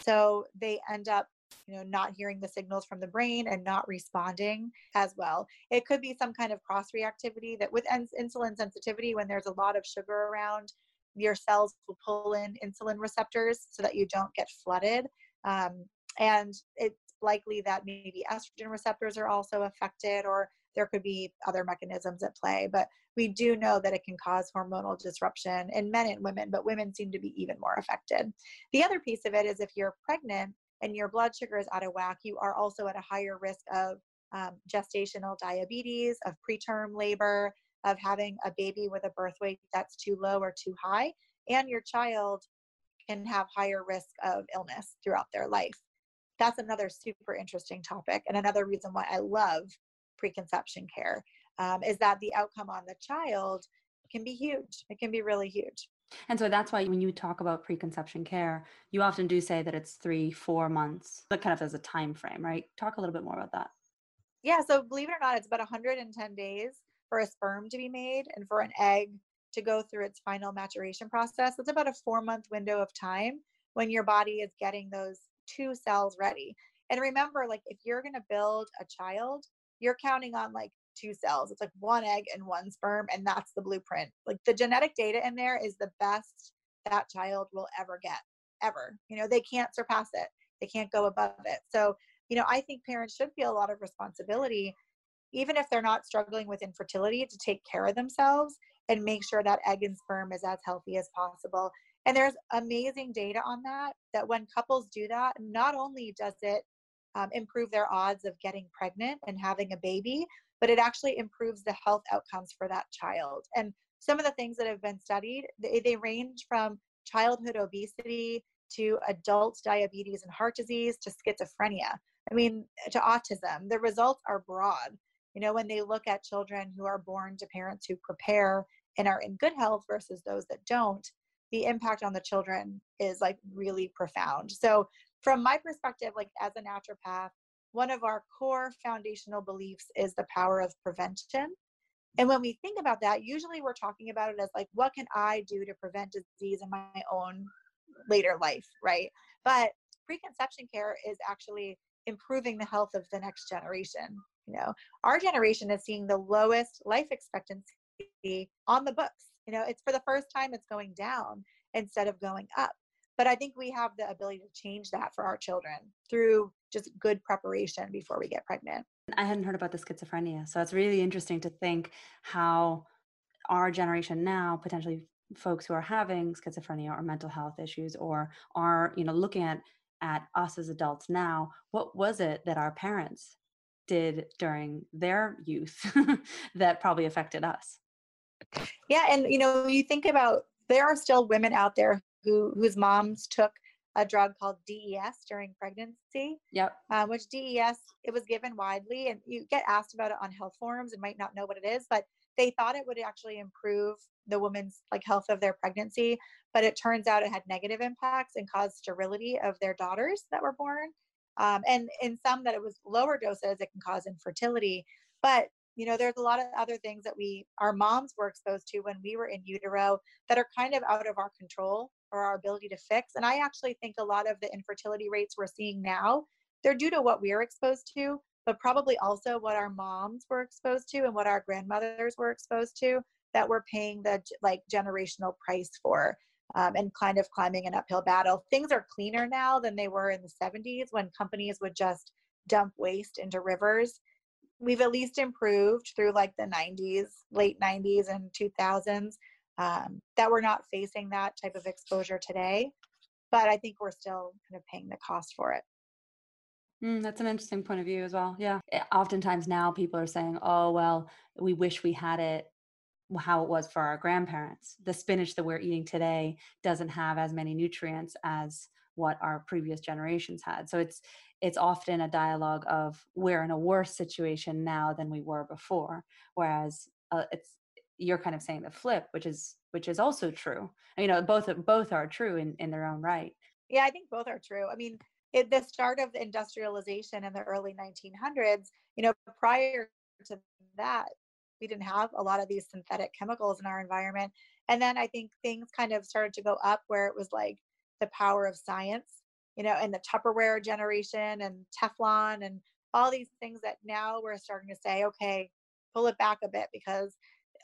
So they end up, you know, not hearing the signals from the brain and not responding as well. It could be some kind of cross reactivity that with insulin sensitivity, when there's a lot of sugar around, your cells will pull in insulin receptors so that you don't get flooded. Um, and it's likely that maybe estrogen receptors are also affected, or there could be other mechanisms at play. But we do know that it can cause hormonal disruption in men and women, but women seem to be even more affected. The other piece of it is if you're pregnant and your blood sugar is out of whack, you are also at a higher risk of um, gestational diabetes, of preterm labor, of having a baby with a birth weight that's too low or too high, and your child can have higher risk of illness throughout their life. That's another super interesting topic, and another reason why I love preconception care um, is that the outcome on the child can be huge. It can be really huge. And so that's why when you talk about preconception care, you often do say that it's three, four months, but kind of as a time frame, right? Talk a little bit more about that. Yeah, so believe it or not, it's about 110 days for a sperm to be made and for an egg to go through its final maturation process. It's about a four month window of time when your body is getting those two cells ready. And remember, like if you're going to build a child, you're counting on like two cells. It's like one egg and one sperm, and that's the blueprint. Like the genetic data in there is the best that child will ever get, ever. You know, they can't surpass it, they can't go above it. So, you know, I think parents should feel a lot of responsibility even if they're not struggling with infertility, to take care of themselves and make sure that egg and sperm is as healthy as possible. And there's amazing data on that, that when couples do that, not only does it um, improve their odds of getting pregnant and having a baby, but it actually improves the health outcomes for that child. And some of the things that have been studied, they, they range from childhood obesity to adult diabetes and heart disease to schizophrenia. I mean, to autism. The results are broad. You know, when they look at children who are born to parents who prepare and are in good health versus those that don't, the impact on the children is like really profound. So, from my perspective, like as a naturopath, one of our core foundational beliefs is the power of prevention. And when we think about that, usually we're talking about it as like, what can I do to prevent disease in my own later life, right? But preconception care is actually improving the health of the next generation. You know, our generation is seeing the lowest life expectancy on the books. You know, it's for the first time it's going down instead of going up. But I think we have the ability to change that for our children through just good preparation before we get pregnant. I hadn't heard about the schizophrenia. So it's really interesting to think how our generation now, potentially folks who are having schizophrenia or mental health issues or are, you know, looking at at us as adults now, what was it that our parents did during their youth that probably affected us? Yeah, and you know, you think about there are still women out there who whose moms took a drug called DES during pregnancy. Yep. Um, which DES it was given widely, and you get asked about it on health forums and might not know what it is, but they thought it would actually improve the woman's like health of their pregnancy, but it turns out it had negative impacts and caused sterility of their daughters that were born. Um, and in some that it was lower doses, it can cause infertility. But you know, there's a lot of other things that we our moms were exposed to when we were in utero that are kind of out of our control or our ability to fix. And I actually think a lot of the infertility rates we're seeing now, they're due to what we're exposed to, but probably also what our moms were exposed to and what our grandmothers were exposed to that we're paying the like generational price for um, and kind of climbing an uphill battle. Things are cleaner now than they were in the 70s when companies would just dump waste into rivers. We've at least improved through like the 90s, late 90s and 2000s um, that we're not facing that type of exposure today. But I think we're still kind of paying the cost for it. Mm, that's an interesting point of view as well. Yeah. Eh, oftentimes now people are saying, oh, well, we wish we had it how it was for our grandparents. The spinach that we're eating today doesn't have as many nutrients as what our previous generations had. So it's it's often a dialogue of we're in a worse situation now than we were before, whereas uh, it's you're kind of saying the flip, which is which is also true. You know, both both are true in in their own right. Yeah, I think both are true. I mean, at the start of industrialization in the early 1900s, you know, prior to that, we didn't have a lot of these synthetic chemicals in our environment. And then I think things kind of started to go up where it was like the power of science, you know, and the Tupperware generation and Teflon and all these things that now we're starting to say, okay, pull it back a bit because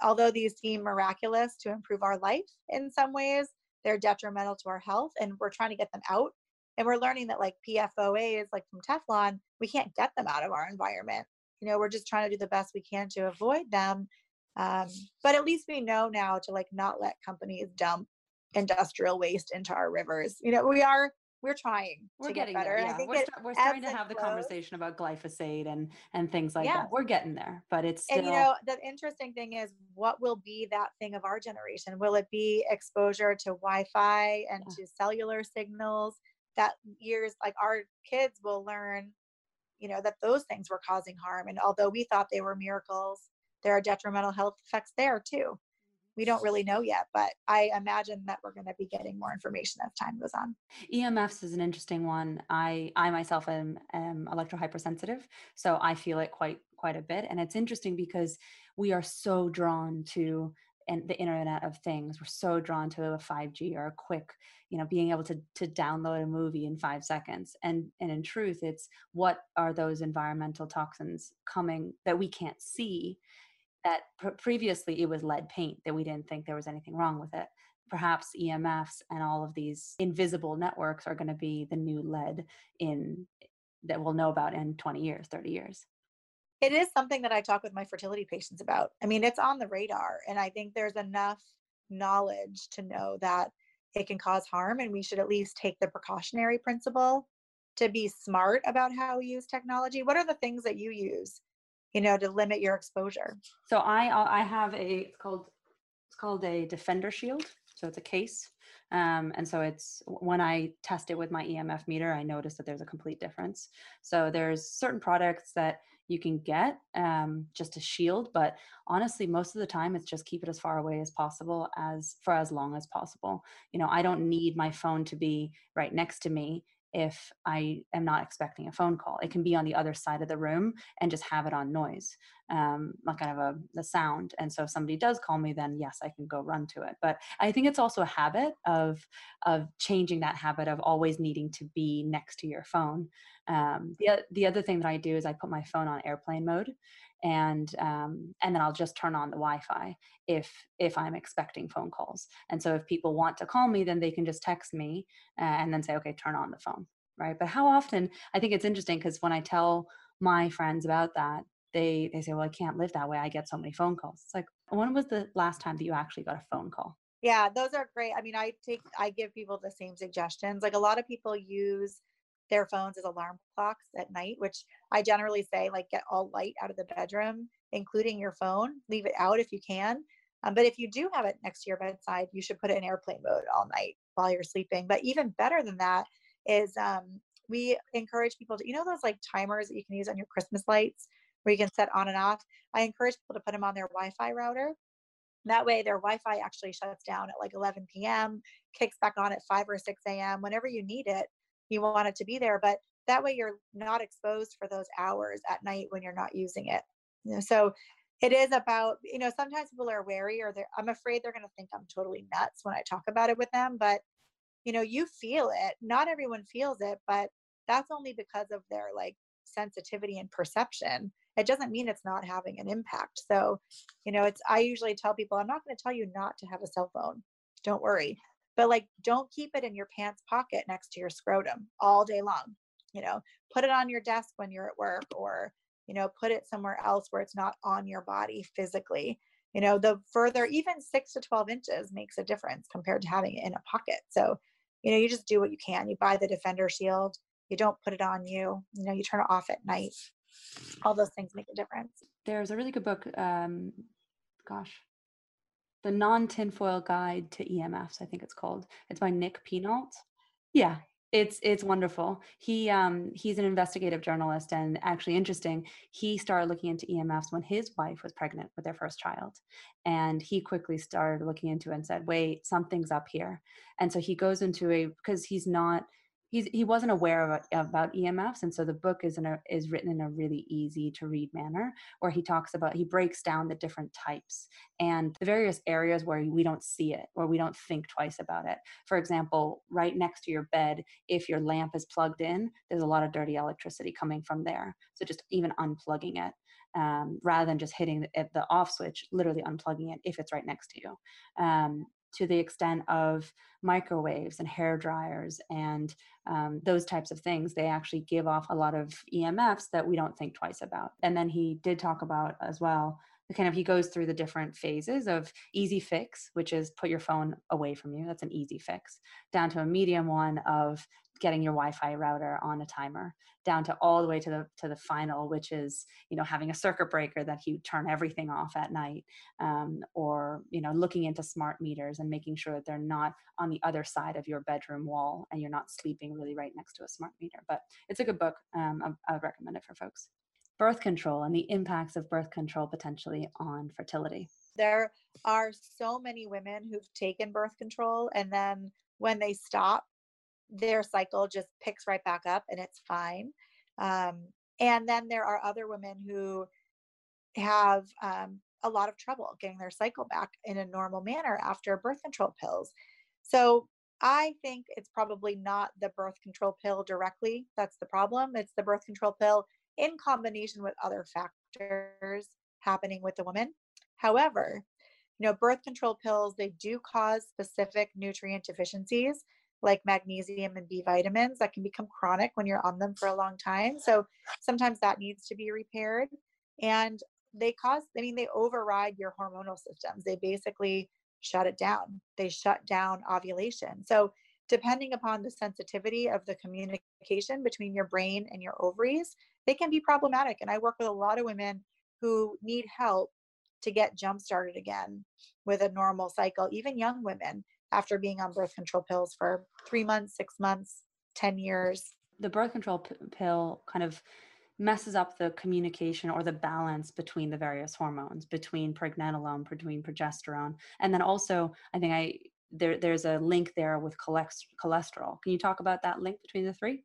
although these seem miraculous to improve our life in some ways, they're detrimental to our health and we're trying to get them out. And we're learning that like PFOAs, like from Teflon, we can't get them out of our environment you know we're just trying to do the best we can to avoid them um, but at least we know now to like not let companies dump industrial waste into our rivers you know we are we're trying we're to getting get better there, yeah. I think we're, st- we're starting to have the conversation about glyphosate and and things like Yeah. that we're getting there but it's still and you know the interesting thing is what will be that thing of our generation will it be exposure to wi-fi and Yeah. to cellular signals that years like our kids will learn you know that those things were causing harm and although we thought they were miracles there are detrimental health effects there too we don't really know yet but i imagine that we're going to be getting more information as time goes on EMFs is an interesting one. I I myself am, am electrohypersensitive, so I feel it quite quite a bit. And it's interesting because we are so drawn to and the Internet of Things. We're so drawn to a 5G or a quick, you know, being able to to download a movie in five seconds. And and in truth, it's what are those environmental toxins coming that we can't see that pr- previously it was lead paint that we didn't think there was anything wrong with it perhaps EMFs and all of these invisible networks are going to be the new lead in that we'll know about in 20 years, 30 years. It is something that i talk with my fertility patients about i mean it's on the radar and i think there's enough knowledge to know that it can cause harm and we should at least take the precautionary principle to be smart about how we use technology what are the things that you use you know to limit your exposure So I uh, I have a it's called it's called a Defender Shield. So it's a case. Um, and so it's when I test it with my EMF meter, I notice that there's a complete difference. So there's certain products that you can get um, just a shield, but honestly, most of the time it's just keep it as far away as possible as for as long as possible. You know, I don't need my phone to be right next to me if I am not expecting a phone call. It can be on the other side of the room and just have it on noise, um, like kind of a the sound. And so if somebody does call me, then yes, I can go run to it. But I think it's also a habit of of changing that habit of always needing to be next to your phone. Um, the the other thing that I do is I put my phone on airplane mode, and um, and then I'll just turn on the Wi-Fi if if I'm expecting phone calls. And so if people want to call me, then they can just text me and then say, okay, turn on the phone, right? But how often? I think it's interesting because when I tell my friends about that, they they say, well, I can't live that way. I get so many phone calls. It's like, when was the last time that you actually got a phone call? Yeah, those are great. I mean, I take I give people the same suggestions. Like a lot of people use their phones as alarm clocks at night, which I generally say like get all light out of the bedroom, including your phone. Leave it out if you can. Um, but if you do have it next to your bedside, you should put it in airplane mode all night while you're sleeping. But even better than that is um, we encourage people to, you know, those like timers that you can use on your Christmas lights where you can set on and off. I encourage people to put them on their Wi Fi router. That way, their Wi Fi actually shuts down at like 11 p.m., kicks back on at 5 or 6 a.m. Whenever you need it, you want it to be there but that way you're not exposed for those hours at night when you're not using it. You know, so it is about you know sometimes people are wary or they're i'm afraid they're going to think i'm totally nuts when i talk about it with them but you know you feel it. Not everyone feels it but that's only because of their like sensitivity and perception. It doesn't mean it's not having an impact. So you know it's i usually tell people i'm not going to tell you not to have a cell phone. Don't worry but like don't keep it in your pants pocket next to your scrotum all day long you know? Put it on your desk when you're at work or you know put it somewhere else where it's not on your body physically you know? The further even 6 to 12 inches makes a difference compared to having it in a pocket. So you know you just do what you can. You buy the defender shield you don't put it on you you know you turn it off at night. All those things make a difference. There's a really good book um gosh the non tinfoil guide to EMFs, I think it's called. It's by Nick Pineault. Yeah, it's it's wonderful. He um he's an investigative journalist and actually interesting. He started looking into EMFs when his wife was pregnant with their first child. And he quickly started looking into it and said, "Wait, something's up here." And so he goes into a because he's not he's he wasn't aware of, about EMFs, and so the book is in a, is written in a really easy to read manner, where he talks about he breaks down the different types and the various areas where we don't see it or we don't think twice about it. For example, right next to your bed, if your lamp is plugged in, there's a lot of dirty electricity coming from there. So just even unplugging it. Um, rather than just hitting the, the, off switch, literally unplugging it if it's right next to you. Um, to the extent of microwaves and hair dryers and um, those types of things, they actually give off a lot of EMFs that we don't think twice about. And then he did talk about as well kind of he goes through the different phases of easy fix which is put your phone away from you that's an easy fix down to a medium one of getting your wi-fi router on a timer down to all the way to the to the final which is you know having a circuit breaker that you turn everything off at night um, or you know looking into smart meters and making sure that they're not on the other side of your bedroom wall and you're not sleeping really right next to a smart meter but it's a good book um, I, I would recommend it for folks birth control and the impacts of birth control potentially on fertility there are so many women who've taken birth control and then when they stop their cycle just picks right back up and it's fine. Um, and then there are other women who have um, a lot of trouble getting their cycle back in a normal manner after birth control pills. So I think it's probably not the birth control pill directly that's the problem. It's the birth control pill in combination with other factors happening with the woman. However, you know, birth control pills, they do cause specific nutrient deficiencies like magnesium and B vitamins that can become chronic when you're on them for a long time. So sometimes that needs to be repaired. And they cause, I mean, they override your hormonal systems. They basically shut it down. They shut down ovulation. So depending upon the sensitivity of the communication between your brain and your ovaries, they can be problematic. And I work with a lot of women who need help to get jump started again with a normal cycle, even young women after being on birth control pills for three months, six months, 10 years. The birth control p- pill kind of messes up the communication or the balance between the various hormones, between pregnenolone, between progesterone. And then also, I think I there there's a link there with cholesterol. Can you talk about that link between the three?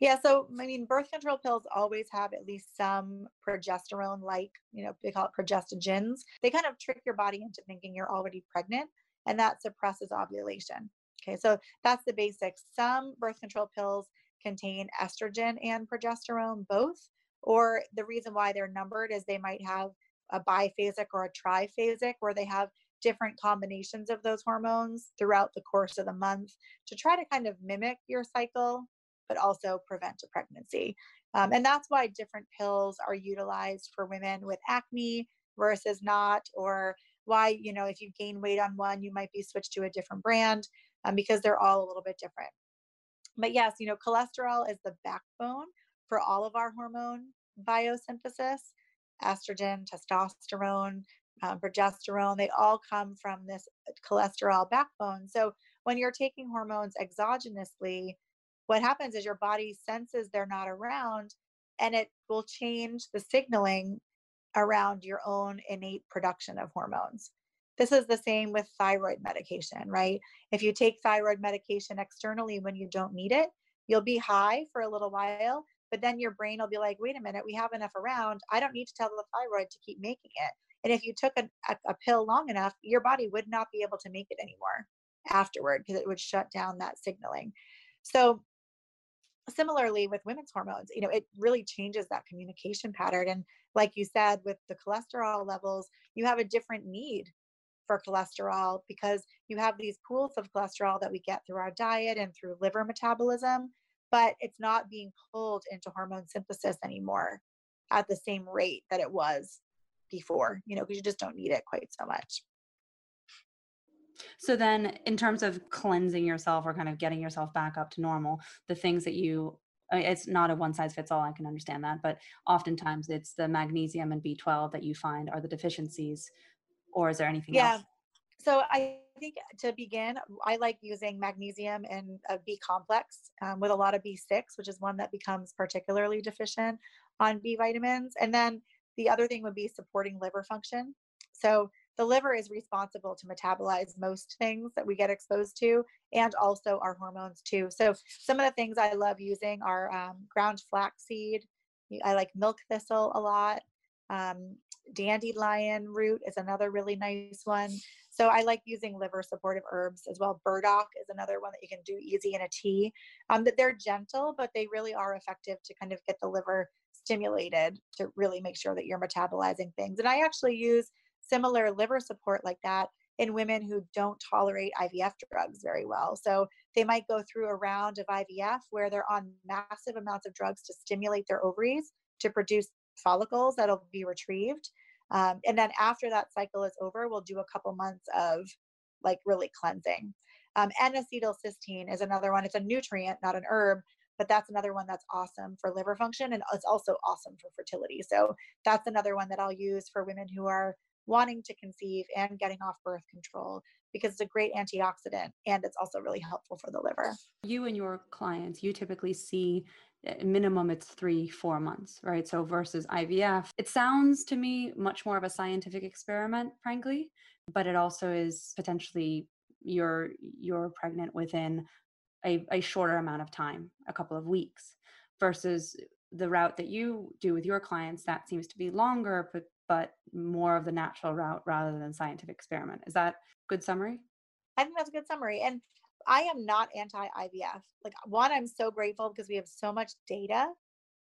Yeah, so I mean, birth control pills always have at least some progesterone like, you know, they call it progestogens. They kind of trick your body into thinking you're already pregnant, and that suppresses ovulation. Okay, so that's the basics. Some birth control pills contain estrogen and progesterone both, or the reason why they're numbered is they might have a biphasic or a triphasic where they have different combinations of those hormones throughout the course of the month to try to kind of mimic your cycle but also prevent a pregnancy. Um, and that's why different pills are utilized for women with acne versus not, or why, you know, if you gain weight on one, you might be switched to a different brand um, because they're all a little bit different. But yes, you know, cholesterol is the backbone for all of our hormone biosynthesis estrogen, testosterone, um, progesterone, they all come from this cholesterol backbone. So when you're taking hormones exogenously, what happens is your body senses they're not around and it will change the signaling around your own innate production of hormones. This is the same with thyroid medication, right? If you take thyroid medication externally when you don't need it, you'll be high for a little while, but then your brain will be like, wait a minute, we have enough around. I don't need to tell the thyroid to keep making it. And if you took a, a, a pill long enough, your body would not be able to make it anymore afterward because it would shut down that signaling. So similarly with women's hormones you know it really changes that communication pattern and like you said with the cholesterol levels you have a different need for cholesterol because you have these pools of cholesterol that we get through our diet and through liver metabolism but it's not being pulled into hormone synthesis anymore at the same rate that it was before you know because you just don't need it quite so much so then, in terms of cleansing yourself or kind of getting yourself back up to normal, the things that you it's not a one size fits all. I can understand that, but oftentimes it's the magnesium and B12 that you find are the deficiencies, or is there anything yeah. else? So I think to begin, I like using magnesium and a B complex um, with a lot of B6, which is one that becomes particularly deficient on B vitamins. And then the other thing would be supporting liver function. So the liver is responsible to metabolize most things that we get exposed to and also our hormones too. So some of the things I love using are um, ground flaxseed. I like milk thistle a lot. Um, dandelion root is another really nice one. So I like using liver supportive herbs as well. Burdock is another one that you can do easy in a tea. Um, that they're gentle, but they really are effective to kind of get the liver stimulated to really make sure that you're metabolizing things. And I actually use similar liver support like that in women who don't tolerate IVF drugs very well. So they might go through a round of IVF where they're on massive amounts of drugs to stimulate their ovaries to produce follicles that'll be retrieved. Um, and then after that cycle is over, we'll do a couple months of like really cleansing. Um, N-acetylcysteine is another one. It's a nutrient, not an herb, but that's another one that's awesome for liver function and it's also awesome for fertility. So that's another one that I'll use for women who are wanting to conceive and getting off birth control because it's a great antioxidant and it's also really helpful for the liver. You and your clients, you typically see minimum it's three, four months, right? So versus IVF, it sounds to me much more of a scientific experiment, frankly, but it also is potentially you're you're pregnant within a, a shorter amount of time, a couple of weeks, versus the route that you do with your clients that seems to be longer but but more of the natural route rather than scientific experiment. Is that good summary? I think that's a good summary. And I am not anti IVF. Like, one, I'm so grateful because we have so much data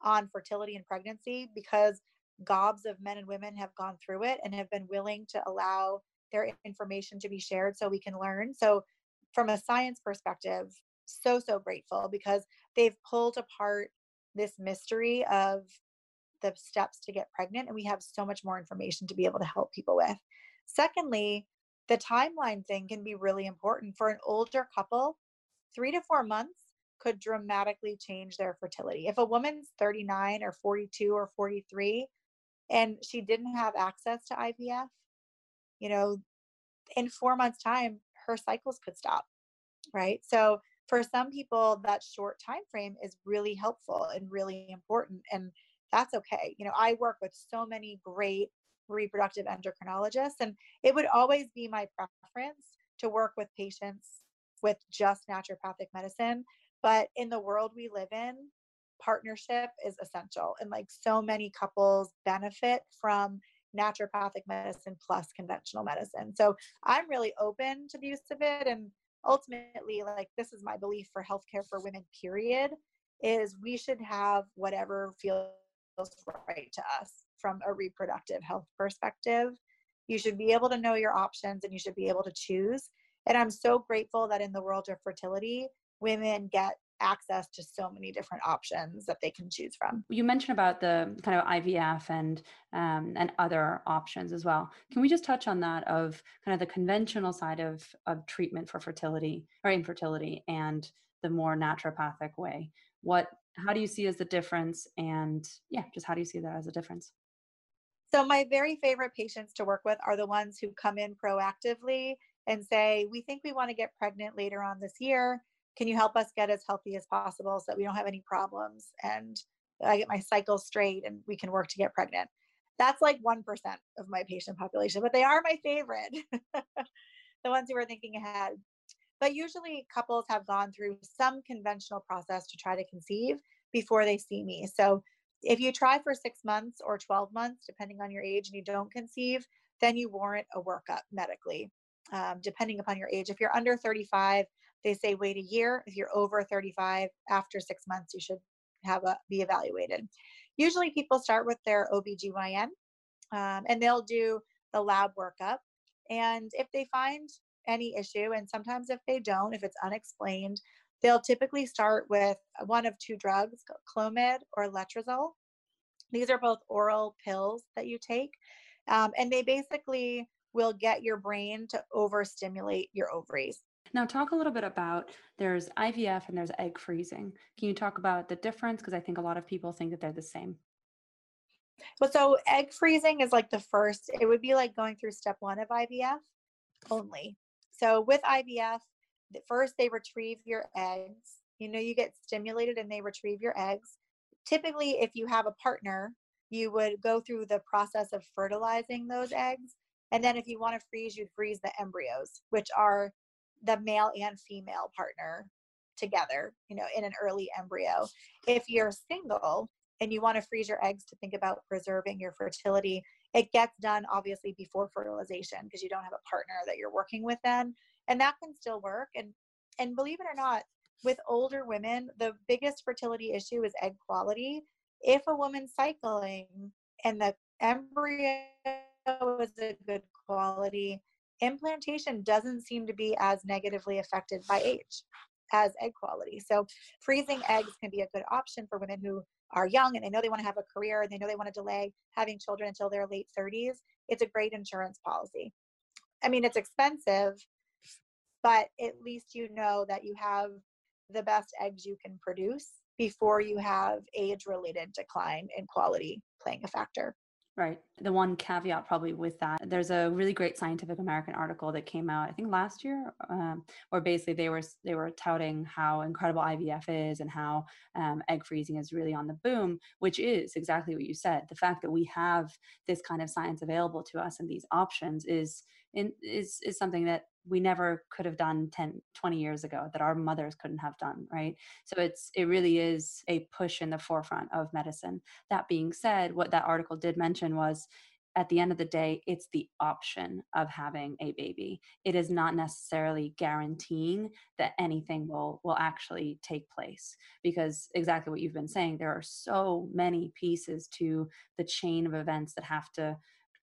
on fertility and pregnancy because gobs of men and women have gone through it and have been willing to allow their information to be shared so we can learn. So, from a science perspective, so, so grateful because they've pulled apart this mystery of the steps to get pregnant and we have so much more information to be able to help people with secondly the timeline thing can be really important for an older couple three to four months could dramatically change their fertility if a woman's 39 or 42 or 43 and she didn't have access to IVF, you know, in four months' time, her cycles could stop. Right. So for some people, that short time frame is really helpful and really important. And that's okay. You know, I work with so many great reproductive endocrinologists, and it would always be my preference to work with patients with just naturopathic medicine. But in the world we live in, partnership is essential. And like so many couples benefit from naturopathic medicine plus conventional medicine. So I'm really open to the use of it. And ultimately, like this is my belief for healthcare for women, period, is we should have whatever feels right to us from a reproductive health perspective. You should be able to know your options and you should be able to choose. And I'm so grateful that in the world of fertility, women get access to so many different options that they can choose from. You mentioned about the kind of IVF and um, and other options as well. Can we just touch on that of kind of the conventional side of of treatment for fertility or infertility and the more naturopathic way? What how do you see as the difference? And yeah, just how do you see that as a difference? So my very favorite patients to work with are the ones who come in proactively and say, "We think we want to get pregnant later on this year." can you help us get as healthy as possible so that we don't have any problems and I get my cycle straight and we can work to get pregnant. That's like 1% of my patient population, but they are my favorite. the ones who are thinking ahead. But usually couples have gone through some conventional process to try to conceive before they see me. So if you try for six months or 12 months, depending on your age, and you don't conceive, then you warrant a workup medically, um, depending upon your age. If you're under 35, they say wait a year. If you're over 35, after six months, you should have a be evaluated. Usually people start with their OBGYN um, and they'll do the lab workup. And if they find any issue, and sometimes if they don't, if it's unexplained, they'll typically start with one of two drugs, Clomid or Letrozole. These are both oral pills that you take. Um, and they basically will get your brain to overstimulate your ovaries. Now, talk a little bit about there's IVF and there's egg freezing. Can you talk about the difference? Because I think a lot of people think that they're the same. Well, so egg freezing is like the first, it would be like going through step one of IVF only. So with IVF, first they retrieve your eggs. You know, you get stimulated and they retrieve your eggs. Typically, if you have a partner, you would go through the process of fertilizing those eggs. And then if you want to freeze, you'd freeze the embryos, which are the male and female partner together, you know, in an early embryo. If you're single and you want to freeze your eggs to think about preserving your fertility, it gets done obviously before fertilization because you don't have a partner that you're working with then. And that can still work. And and believe it or not, with older women, the biggest fertility issue is egg quality. If a woman's cycling and the embryo is a good quality, implantation doesn't seem to be as negatively affected by age as egg quality. So freezing eggs can be a good option for women who are young and they know they want to have a career and they know they want to delay having children until their late 30s. It's a great insurance policy. I mean, it's expensive, but at least you know that you have the best eggs you can produce before you have age related decline in quality playing a factor. Right. The one caveat probably with that, there's a really great Scientific American article that came out, I think last year, um, where basically they were they were touting how incredible IVF is and how um, egg freezing is really on the boom, which is exactly what you said. The fact that we have this kind of science available to us and these options is in, is is something that we never could have done 10 20 years ago that our mothers couldn't have done right? So it's it really is a push in the forefront of medicine. That being said what that article did mention was at the end of the day it's the option of having a baby. It is not necessarily guaranteeing that anything will will actually take place because exactly what you've been saying there are so many pieces to the chain of events that have to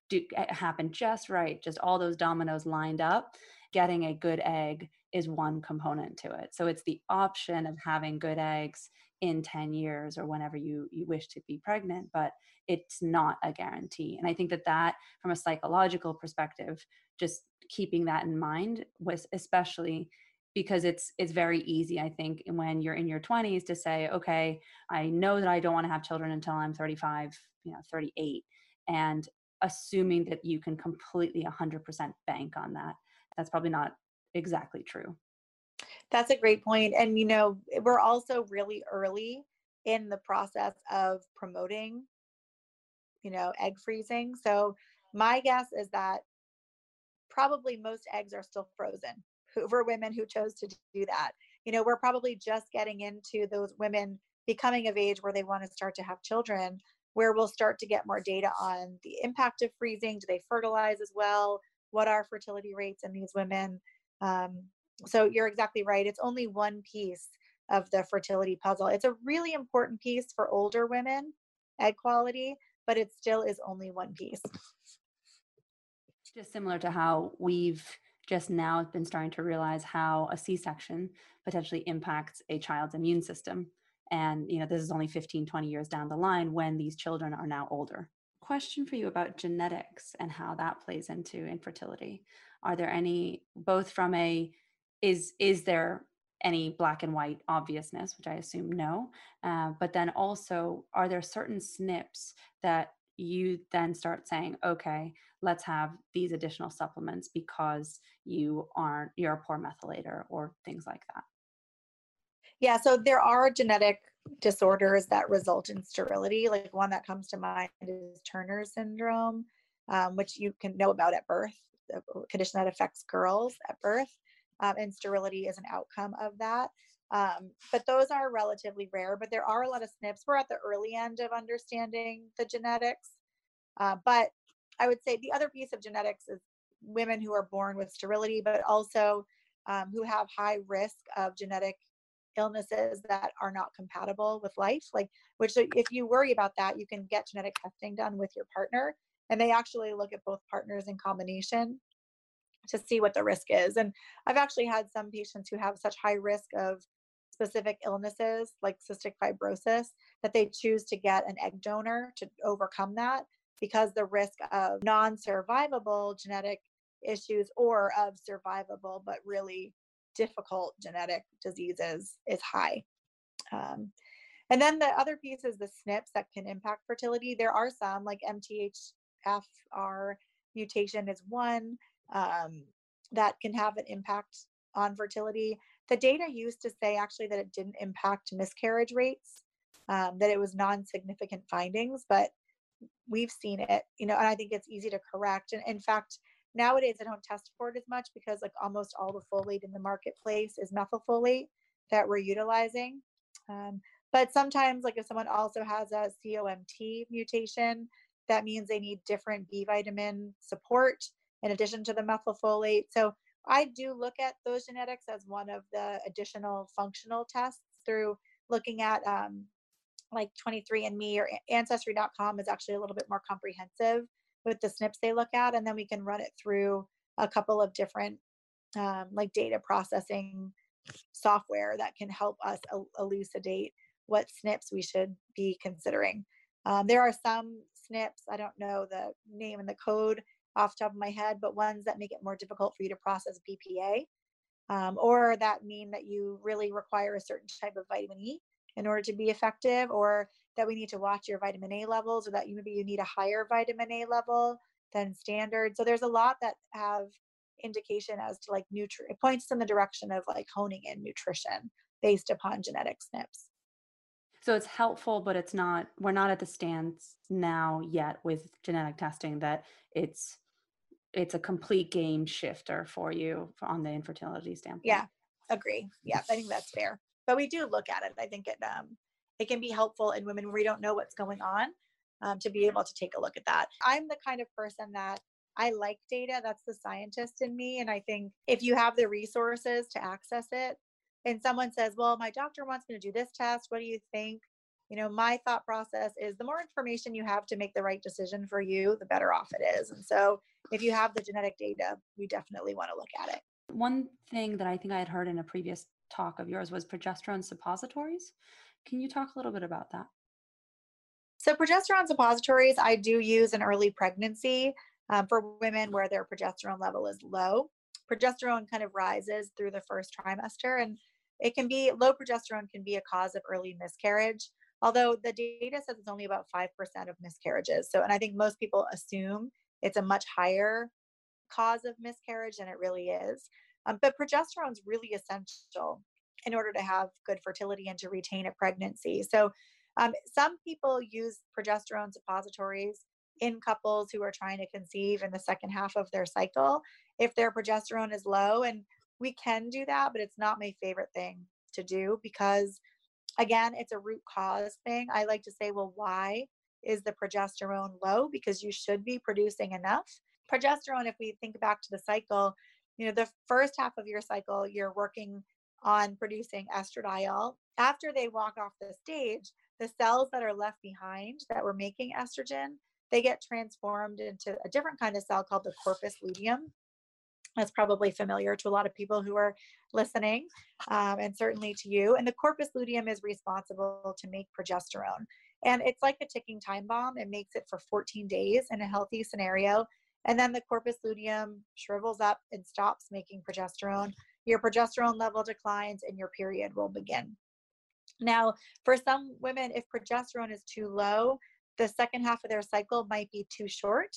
do, eh, happen just right just all those dominoes lined up getting a good egg is one component to it. So it's the option of having good eggs in 10 years or whenever you you wish to be pregnant but it's not a guarantee and i think that that from a psychological perspective just keeping that in mind was especially because it's it's very easy i think when you're in your 20s to say okay i know that i don't want to have children until i'm 35 you know 38 and assuming that you can completely 100% bank on that. That's probably not exactly true. That's a great point. And, you know, eh, we're also really early in the process of promoting, you know, egg freezing. So, my guess is that probably most eggs are still frozen for women who chose to do that. You know, we're probably just getting into those women becoming of age where they want to start to have children, where we'll start to get more data on the impact of freezing. Do they fertilize as well? What are fertility rates in these women? Um, so you're exactly right. It's only one piece of the fertility puzzle. It's a really important piece for older women, egg quality, but it still is only one piece. Just similar to how we've just now been starting to realize how a C-section potentially impacts a child's immune system. And you know, this is only 15, 20 years down the line when these children are now older. Question for you about genetics and how that plays into infertility. Are there any both from a is is there any black and white obviousness, which I assume no. Uh, but then also, are there certain SNPs that you then start saying, okay, let's have these additional supplements because you aren't, you're a poor methylator or things like that? Yeah, so there are genetic disorders that result in sterility. Like one that comes to mind is Turner syndrome, um, which you can know about at birth, a condition that affects girls at birth um, and sterility is an outcome of that. Um, but those are relatively rare, but there are a lot of SNPs. We're at the early end of understanding the genetics. Uh, but I would say the other piece of genetics is women who are born with sterility, but also um, who have high risk of genetic illnesses that are not compatible with life. Like, which if you worry about that, you can get genetic testing done with your partner. And they actually look at both partners in combination to see what the risk is. And I've actually had some patients who have such high risk of specific illnesses like cystic fibrosis that they choose to get an egg donor to overcome that because the risk of non survivable genetic issues or of survivable but really difficult genetic diseases is high. Um, and then the other piece is the SNPs that can impact fertility. There are some, like MTHFR mutation is one um, that can have an impact on fertility. The data used to say actually that it didn't impact miscarriage rates, um, that it was non significant findings, but we've seen it, you know, and I think it's easy to correct. And in fact, nowadays I don't test for it as much because like almost all the folate in the marketplace is methylfolate that we're utilizing. Um, but sometimes, like if someone also has a COMT mutation, that means they need different B vitamin support in addition to the methylfolate. So I do look at those genetics as one of the additional functional tests through looking at um, like 23andMe or Ancestry.com is actually a little bit more comprehensive with the SNPs they look at. And then we can run it through a couple of different um, like data processing software that can help us elucidate what SNPs we should be considering. Um, there are some SNPs, I don't know the name and the code off the top of my head, but ones that make it more difficult for you to process BPA, um, or that mean that you really require a certain type of vitamin E in order to be effective, or that we need to watch your vitamin A levels, or that you, maybe you need a higher vitamin A level than standard. So there's a lot that have indication as to like nutrient it points in the direction of like honing in nutrition based upon genetic SNPs. So it's helpful, but it's not, we're not at the stance now yet with genetic testing that it's it's a complete game shifter for you on the infertility standpoint. Yeah, agree. Yeah, I think that's fair. But we do look at it. I think it um it can be helpful in women where we don't know what's going on um, to be able to take a look at that. I'm the kind of person that I like data. That's the scientist in me. And I think if you have the resources to access it, and someone says, Well, my doctor wants me to do this test, what do you think? you know my thought process is the more information you have to make the right decision for you the better off it is and so if you have the genetic data you definitely want to look at it one thing that i think i had heard in a previous talk of yours was progesterone suppositories can you talk a little bit about that so progesterone suppositories i do use in early pregnancy um, for women where their progesterone level is low progesterone kind of rises through the first trimester and it can be low progesterone can be a cause of early miscarriage although the data says it's only about 5% of miscarriages. So, and I think most people assume it's a much higher cause of miscarriage than it really is. Um, but progesterone is really essential in order to have good fertility and to retain a pregnancy. So, um, some people use progesterone suppositories in couples who are trying to conceive in the second half of their cycle if their progesterone is low. And we can do that, but it's not my favorite thing to do because, again, it's a root cause thing. I like to say, well, why is the progesterone low? Because you should be producing enough. Progesterone, if we think back to the cycle, you know, the first half of your cycle, you're working on producing estradiol. After they walk off the stage, the cells that are left behind that were making estrogen, they get transformed into a different kind of cell called the corpus luteum. That's probably familiar to a lot of people who are listening, um, and certainly to you. And the corpus luteum is responsible to make progesterone. And it's like a ticking time bomb. It makes it for 14 days in a healthy scenario. And then the corpus luteum shrivels up and stops making progesterone. Your progesterone level declines and your period will begin. Now, for some women, if progesterone is too low, the second half of their cycle might be too short.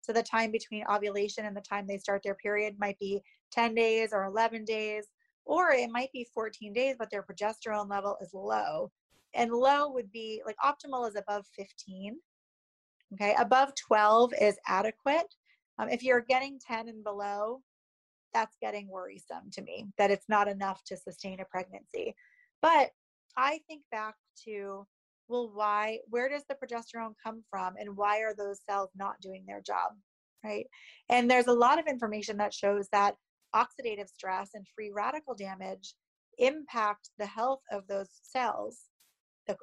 So the time between ovulation and the time they start their period might be 10 days or 11 days, or it might be 14 days, but their progesterone level is low. And low would be like optimal is above 15. Okay, above 12 is adequate. Um, if you're getting 10 and below, that's getting worrisome to me that it's not enough to sustain a pregnancy. But I think back to well, why, where does the progesterone come from and why are those cells not doing their job? Right. And there's a lot of information that shows that oxidative stress and free radical damage impact the health of those cells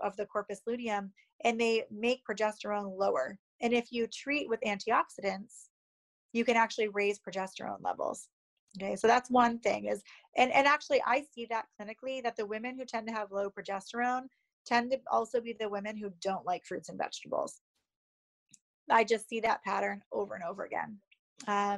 of the corpus luteum and they make progesterone lower. And if you treat with antioxidants, you can actually raise progesterone levels. Okay, so that's one thing is and and actually I see that clinically that the women who tend to have low progesterone tend to also be the women who don't like fruits and vegetables. I just see that pattern over and over again. Um,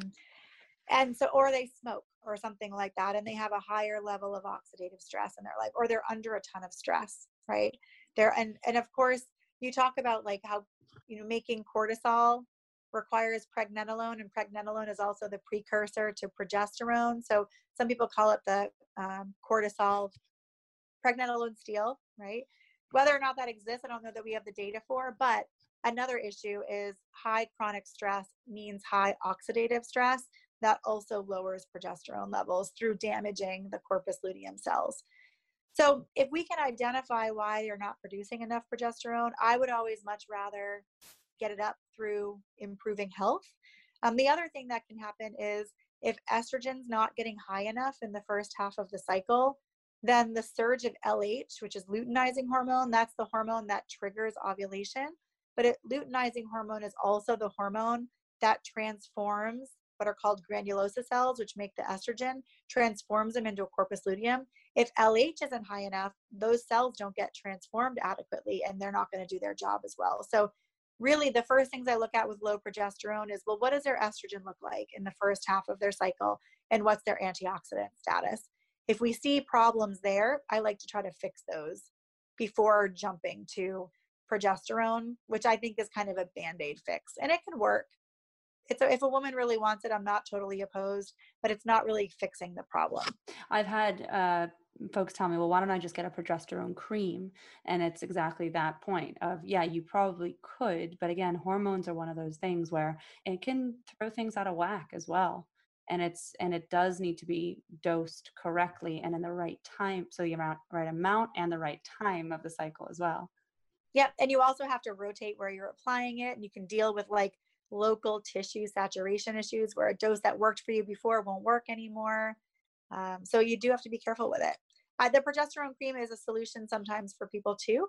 and so, or they smoke or something like that, and they have a higher level of oxidative stress in their life, or they're under a ton of stress, right? There, and and of course, you talk about like how you know making cortisol requires pregnenolone, and pregnenolone is also the precursor to progesterone. So some people call it the um, cortisol pregnenolone steal, right? Whether or not that exists, I don't know that we have the data for, but another issue is high chronic stress means high oxidative stress that also lowers progesterone levels through damaging the corpus luteum cells. So, if we can identify why you're not producing enough progesterone, I would always much rather get it up through improving health. Um, the other thing that can happen is if estrogen's not getting high enough in the first half of the cycle, then the surge of LH, which is luteinizing hormone, that's the hormone that triggers ovulation. But it, luteinizing hormone is also the hormone that transforms what are called granulosa cells, which make the estrogen, transforms them into a corpus luteum. If LH isn't high enough, those cells don't get transformed adequately and they're not going to do their job as well. So, really, the first things I look at with low progesterone is well, what does their estrogen look like in the first half of their cycle and what's their antioxidant status? if we see problems there, I like to try to fix those before jumping to progesterone, which I think is kind of a band aid fix. And it can work. It's a, if a woman really wants it, I'm not totally opposed, but it's not really fixing the problem. I've had uh, folks tell me, well, why don't I just get a progesterone cream? And it's exactly that point of, yeah, you probably could. But again, hormones are one of those things where it can throw things out of whack as well and it's and it does need to be dosed correctly and in the right time so the amount right amount and the right time of the cycle as well yep and you also have to rotate where you're applying it and you can deal with like local tissue saturation issues where a dose that worked for you before won't work anymore um, so you do have to be careful with it uh, the progesterone cream is a solution sometimes for people too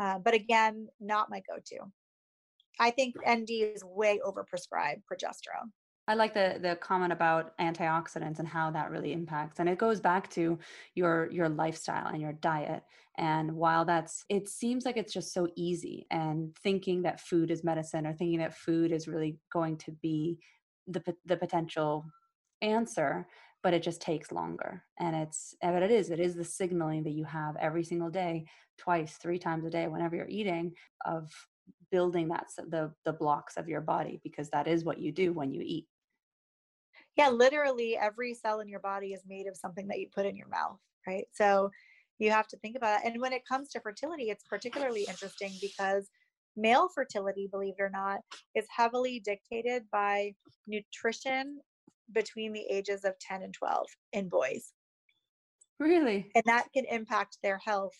uh, but again not my go-to i think nd is way overprescribed progesterone I like the the comment about antioxidants and how that really impacts. And it goes back to your your lifestyle and your diet. And while that's it seems like it's just so easy and thinking that food is medicine or thinking that food is really going to be the the potential answer but it just takes longer. And it's, eh, but it is, it is the signaling that you have every single day, twice, three times a day, whenever you're eating, of building that the the blocks of your body because that is what you do when you eat yeah literally every cell in your body is made of something that you put in your mouth right so you have to think about it and when it comes to fertility it's particularly interesting because male fertility believe it or not is heavily dictated by nutrition between the ages of 10 and 12 in boys really and that can impact their health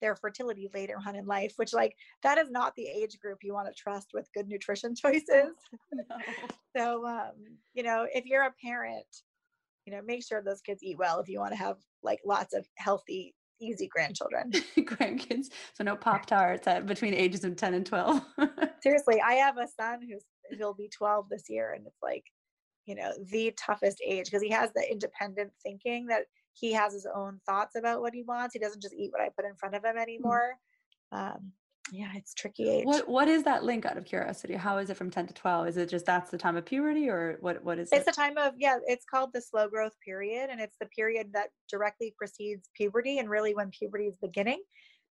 their fertility later on in life, which like that is not the age group you want to trust with good nutrition choices. No. so um, you know, if you're a parent, you know, make sure those kids eat well if you want to have like lots of healthy, easy grandchildren. Grandkids. So no Pop Tarts between ages of 10 and 12. Seriously, I have a son who's he'll be 12 this year and it's like, you know, the toughest age because he has the independent thinking that he has his own thoughts about what he wants. He doesn't just eat what I put in front of him mm. anymore. Um, yeah, it's tricky age. What what is that link out of curiosity? How is it from 10 to 12? Is it just that's the time of puberty or what what is it's it? the time of yeah, it's called the slow growth period and it's the period that directly precedes puberty and really when puberty is beginning.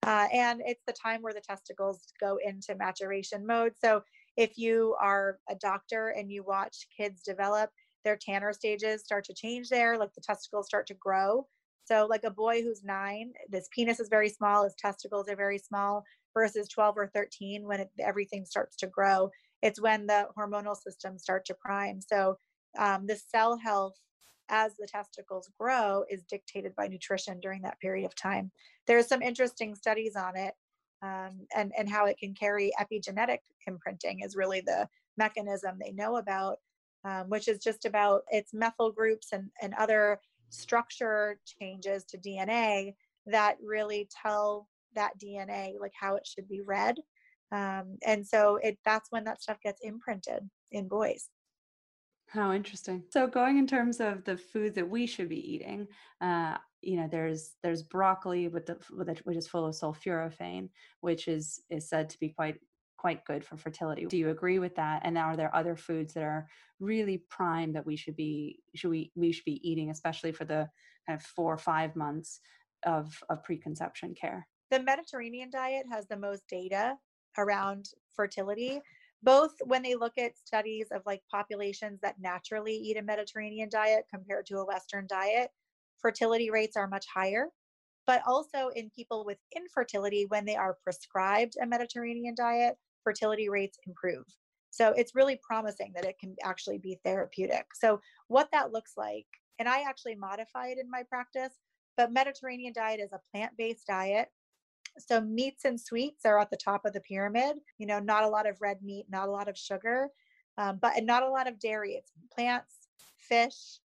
Uh, and it's the time where the testicles go into maturation mode. So if you are a doctor and you watch kids develop, their Tanner stages start to change there, like the testicles start to grow. So, like a boy who's nine, this penis is very small, his testicles are very small, versus 12 or 13 when it, everything starts to grow. It's when the hormonal systems start to prime. So, um, the cell health as the testicles grow is dictated by nutrition during that period of time. There's some interesting studies on it um, and, and how it can carry epigenetic imprinting is really the mechanism they know about um, which is just about its methyl groups and, and other structure changes to DNA that really tell that DNA like how it should be read. Um, and so it that's when that stuff gets imprinted in boys. How interesting. So going in terms of the food that we should be eating, uh, you know, there's there's broccoli with the, with it, which is full of sulforaphane, which is is said to be quite quite good for fertility. Do you agree with that? And are there other foods that are really prime that we should be should we we should be eating, especially for the kind of four or five months of of preconception care? The Mediterranean diet has the most data around fertility both when they look at studies of like populations that naturally eat a Mediterranean diet compared to a Western diet, fertility rates are much higher. But also in people with infertility, when they are prescribed a Mediterranean diet, fertility rates improve. So it's really promising that it can actually be therapeutic. So, what that looks like, and I actually modify it in my practice, but Mediterranean diet is a plant based diet. So, meats and sweets are at the top of the pyramid. You know, not a lot of red meat, not a lot of sugar, um, but and not a lot of dairy. It's plants, fish,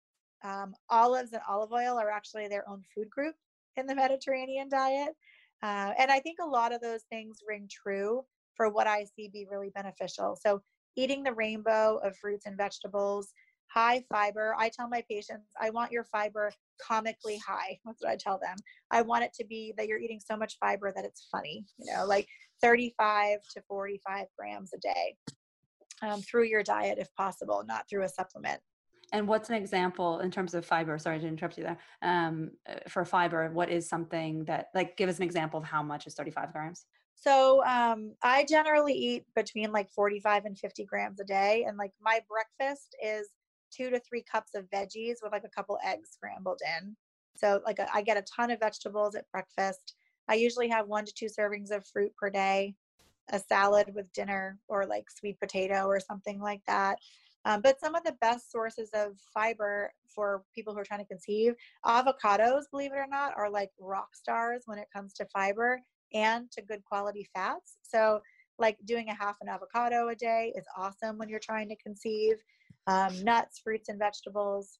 um, olives, and olive oil are actually their own food group in the Mediterranean diet. Uh, and I think a lot of those things ring true for what I see be really beneficial. So, eating the rainbow of fruits and vegetables, high fiber. I tell my patients, I want your fiber comically high. That's what I tell them. I want it to be that you're eating so much fiber that it's funny, you know, like 35 to 45 grams a day um, through your diet if possible, not through a supplement. And what's an example in terms of fiber? Sorry to interrupt you there. Um, uh, for fiber, what is something that, like, give us an example of how much is 35 grams? So um, I generally eat between like 45 and 50 grams a day. And like my breakfast is two to three cups of veggies with like a couple eggs scrambled in. So like I get a ton of vegetables at breakfast. I usually have one to two servings of fruit per day, a salad with dinner or like sweet potato or something like that. Um, but some of the best sources of fiber for people who are trying to conceive, avocados, believe it or not, are like rock stars when it comes to fiber and to good quality fats. So, like doing a half an avocado a day is awesome when you're trying to conceive. Um, nuts, fruits, and vegetables.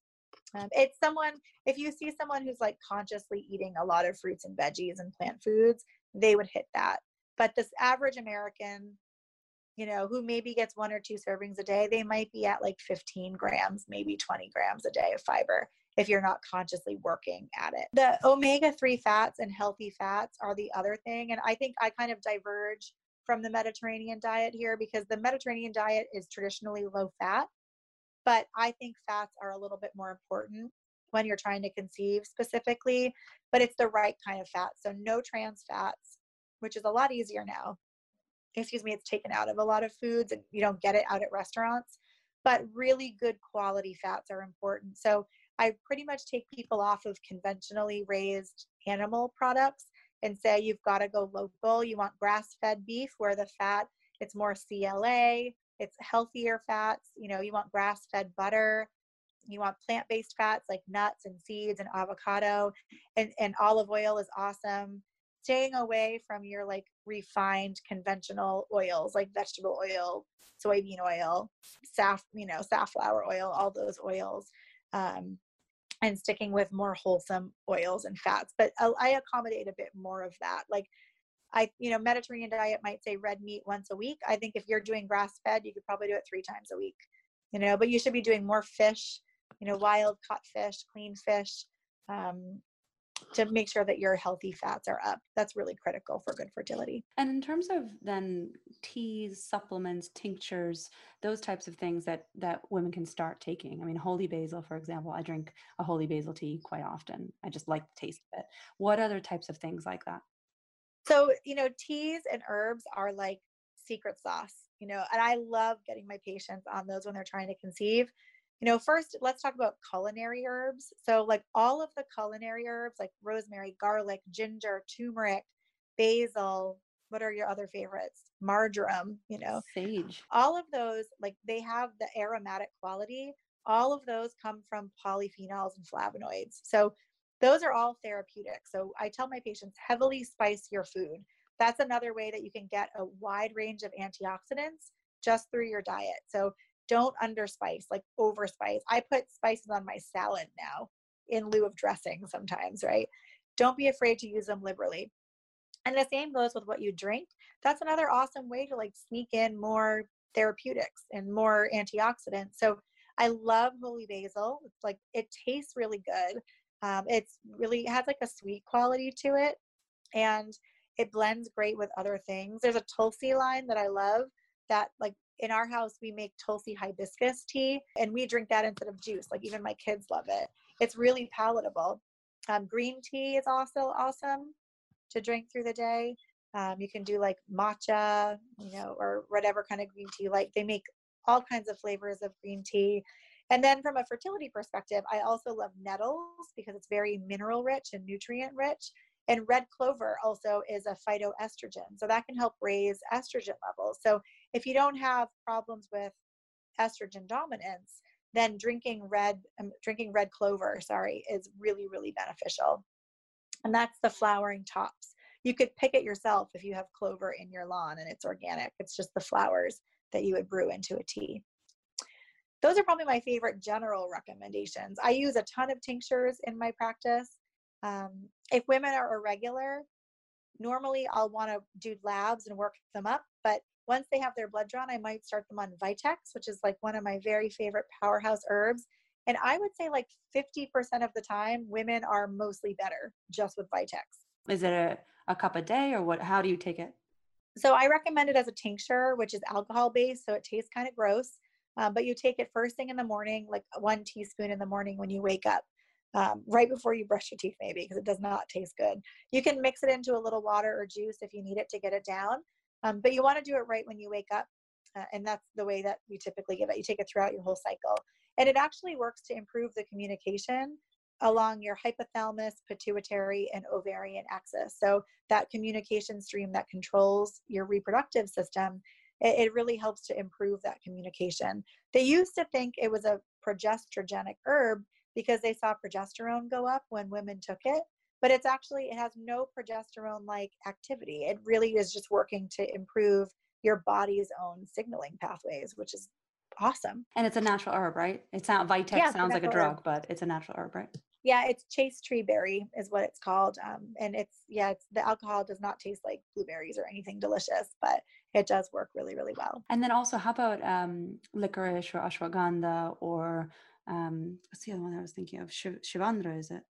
Um, it's someone, if you see someone who's like consciously eating a lot of fruits and veggies and plant foods, they would hit that. But this average American, you know, who maybe gets one or two servings a day, they might be at like 15 grams, maybe 20 grams a day of fiber if you're not consciously working at it. The omega 3 fats and healthy fats are the other thing. And I think I kind of diverge from the Mediterranean diet here because the Mediterranean diet is traditionally low fat, but I think fats are a little bit more important when you're trying to conceive specifically, but it's the right kind of fat. So no trans fats, which is a lot easier now. Excuse me, it's taken out of a lot of foods and you don't get it out at restaurants, but really good quality fats are important. So I pretty much take people off of conventionally raised animal products and say you've got to go local. You want grass fed beef where the fat, it's more CLA, it's healthier fats. You know, you want grass fed butter. You want plant based fats like nuts and seeds and avocado, and, and olive oil is awesome. Staying away from your like refined conventional oils like vegetable oil, soybean oil, saf, you know, safflower oil, all those oils. Um, and sticking with more wholesome oils and fats. But I accommodate a bit more of that. Like I, you know, Mediterranean diet might say red meat once a week. I think if you're doing grass fed, you could probably do it three times a week, you know, but you should be doing more fish, you know, wild caught fish, clean fish, um, to make sure that your healthy fats are up. That's really critical for good fertility. And in terms of then teas, supplements, tinctures, those types of things that that women can start taking. I mean, holy basil, for example, I drink a holy basil tea quite often. I just like the taste of it. What other types of things like that? So, you know, teas and herbs are like secret sauce, you know, and I love getting my patients on those when they're trying to conceive you know, first let's talk about culinary herbs. So, like all of the culinary herbs, like rosemary, garlic, ginger, turmeric, basil. What are your other favorites? Marjoram, you know, sage. All of those, like they have the aromatic quality. All of those come from polyphenols and flavonoids. So, those are all therapeutic. So, I tell my patients heavily spice your food. That's another way that you can get a wide range of antioxidants just through your diet. So, don't underspice, like overspice. I put spices on my salad now in lieu of dressing sometimes, right? Don't be afraid to use them liberally. And the same goes with what you drink. That's another awesome way to like sneak in more therapeutics and more antioxidants. So I love holy basil. It's like it tastes really good. Um, it's really it has like a sweet quality to it, and it blends great with other things. There's a tulsi line that I love that like in our house we make tulsi hibiscus tea and we drink that instead of juice like even my kids love it. It's really palatable. Um, green tea is also awesome to drink through the day. Um, you can do like matcha you know or whatever kind of green tea you like. They make all kinds of flavors of green tea. And then from a fertility perspective i also love nettles because it's very mineral rich and nutrient rich. And red clover also is a phytoestrogen. So that can help raise estrogen levels. So if you don't have problems with estrogen dominance, then drinking red um, drinking red clover, sorry, is really really beneficial. And that's the flowering tops. You could pick it yourself if you have clover in your lawn and it's organic. It's just the flowers that you would brew into a tea. Those are probably my favorite general recommendations. I use a ton of tinctures in my practice. Um, if women are irregular, normally I'll want to do labs and work them up. But once they have their blood drawn, I might start them on Vitex, which is like one of my very favorite powerhouse herbs. And I would say like 50% of the time, women are mostly better just with Vitex. Is it a, a cup a day or what? How do you take it? So I recommend it as a tincture, which is alcohol based. So it tastes kind of gross. Um, but you take it first thing in the morning, like one teaspoon in the morning when you wake up um, right before you brush your teeth, maybe, because it does not taste good. You can mix it into a little water or juice if you need it to get it down, um, but you want to do it right when you wake up. Uh, and that's the way that we typically give it. You take it throughout your whole cycle. And it actually works to improve the communication along your hypothalamus, pituitary, and ovarian axis. So that communication stream that controls your reproductive system, it, it really helps to improve that communication. They used to think it was a progesterogenic herb because they saw progesterone go up when women took it but it's actually it has no progesterone like activity it really is just working to improve your body's own signaling pathways which is awesome and it's a natural herb right it's not vitex yeah, sounds like a drug herb. but it's a natural herb right yeah it's chaste tree berry is what it's called um, and it's yeah it's the alcohol does not taste like blueberries or anything delicious but it does work really really well and then also how about um, licorice or ashwagandha or um what's the other one I was thinking of? Shiv- Shivandra, is it?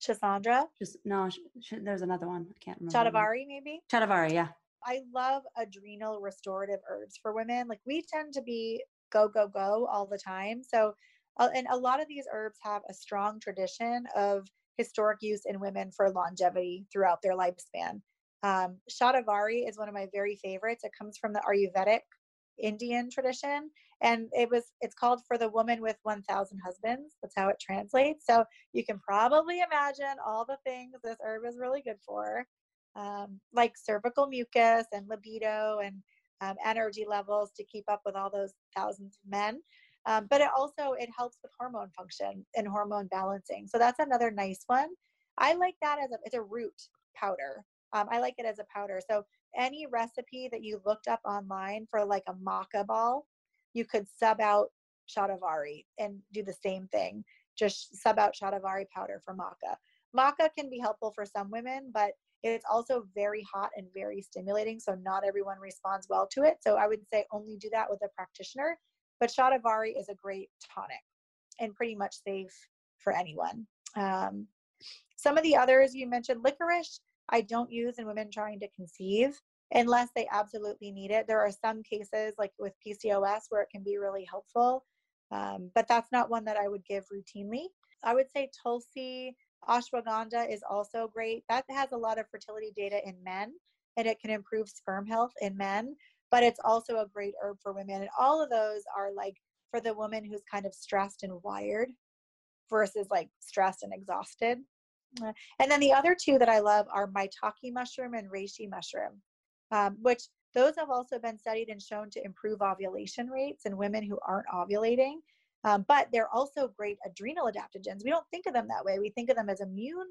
Schisandra? Just no, sh- sh- there's another one. I can't remember. Shatavari, maybe? Shatavari, yeah. I love adrenal restorative herbs for women. Like we tend to be go, go, go all the time. So uh, and a lot of these herbs have a strong tradition of historic use in women for longevity throughout their lifespan. Um, Shatavari is one of my very favorites. It comes from the Ayurvedic Indian tradition, and it was it's called for the woman with 1,000 husbands. That's how it translates. So you can probably imagine all the things this herb is really good for, um, like cervical mucus and libido and um, energy levels to keep up with all those thousands of men. Um, but it also it helps with hormone function and hormone balancing. So that's another nice one. I like that as a it's a root powder. Um, I like it as a powder. So any recipe that you looked up online for like a maca ball, you could sub out shatavari and do the same thing. Just sub out shatavari powder for maca. Maca can be helpful for some women, but it's also very hot and very stimulating. So not everyone responds well to it. So I would say only do that with a practitioner. But shatavari is a great tonic and pretty much safe for anyone. Um, some of the others you mentioned, licorice, I don't use in women trying to conceive unless they absolutely need it. There are some cases, like with PCOS, where it can be really helpful, um, but that's not one that I would give routinely. I would say Tulsi, ashwagandha is also great. That has a lot of fertility data in men and it can improve sperm health in men, but it's also a great herb for women. And all of those are like for the woman who's kind of stressed and wired versus like stressed and exhausted. Uh, and then the other two that I love are maitake mushroom and reishi mushroom, um, which those have also been studied and shown to improve ovulation rates in women who aren't ovulating. Um, but they're also great adrenal adaptogens. We don't think of them that way. We think of them as immune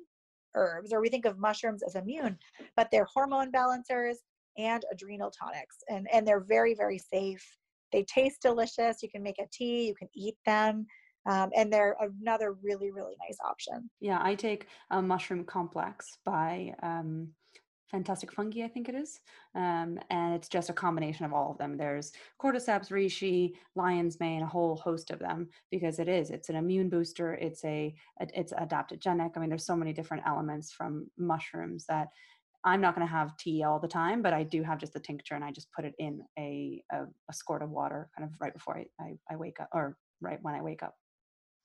herbs or we think of mushrooms as immune, but they're hormone balancers and adrenal tonics. And, and they're very, very safe. They taste delicious. You can make a tea, you can eat them. Um, and they're another really, really nice option. Yeah, I take a mushroom complex by um, Fantastic Fungi, I think it is. Um, and it's just a combination of all of them. There's cordyceps, reishi, lion's mane, a whole host of them because it is. It's an immune booster. It's a it's adaptogenic. I mean, there's so many different elements from mushrooms that I'm not going to have tea all the time, but I do have just the tincture, and I just put it in a a, a squirt of water, kind of right before I, I, I wake up, or right when I wake up.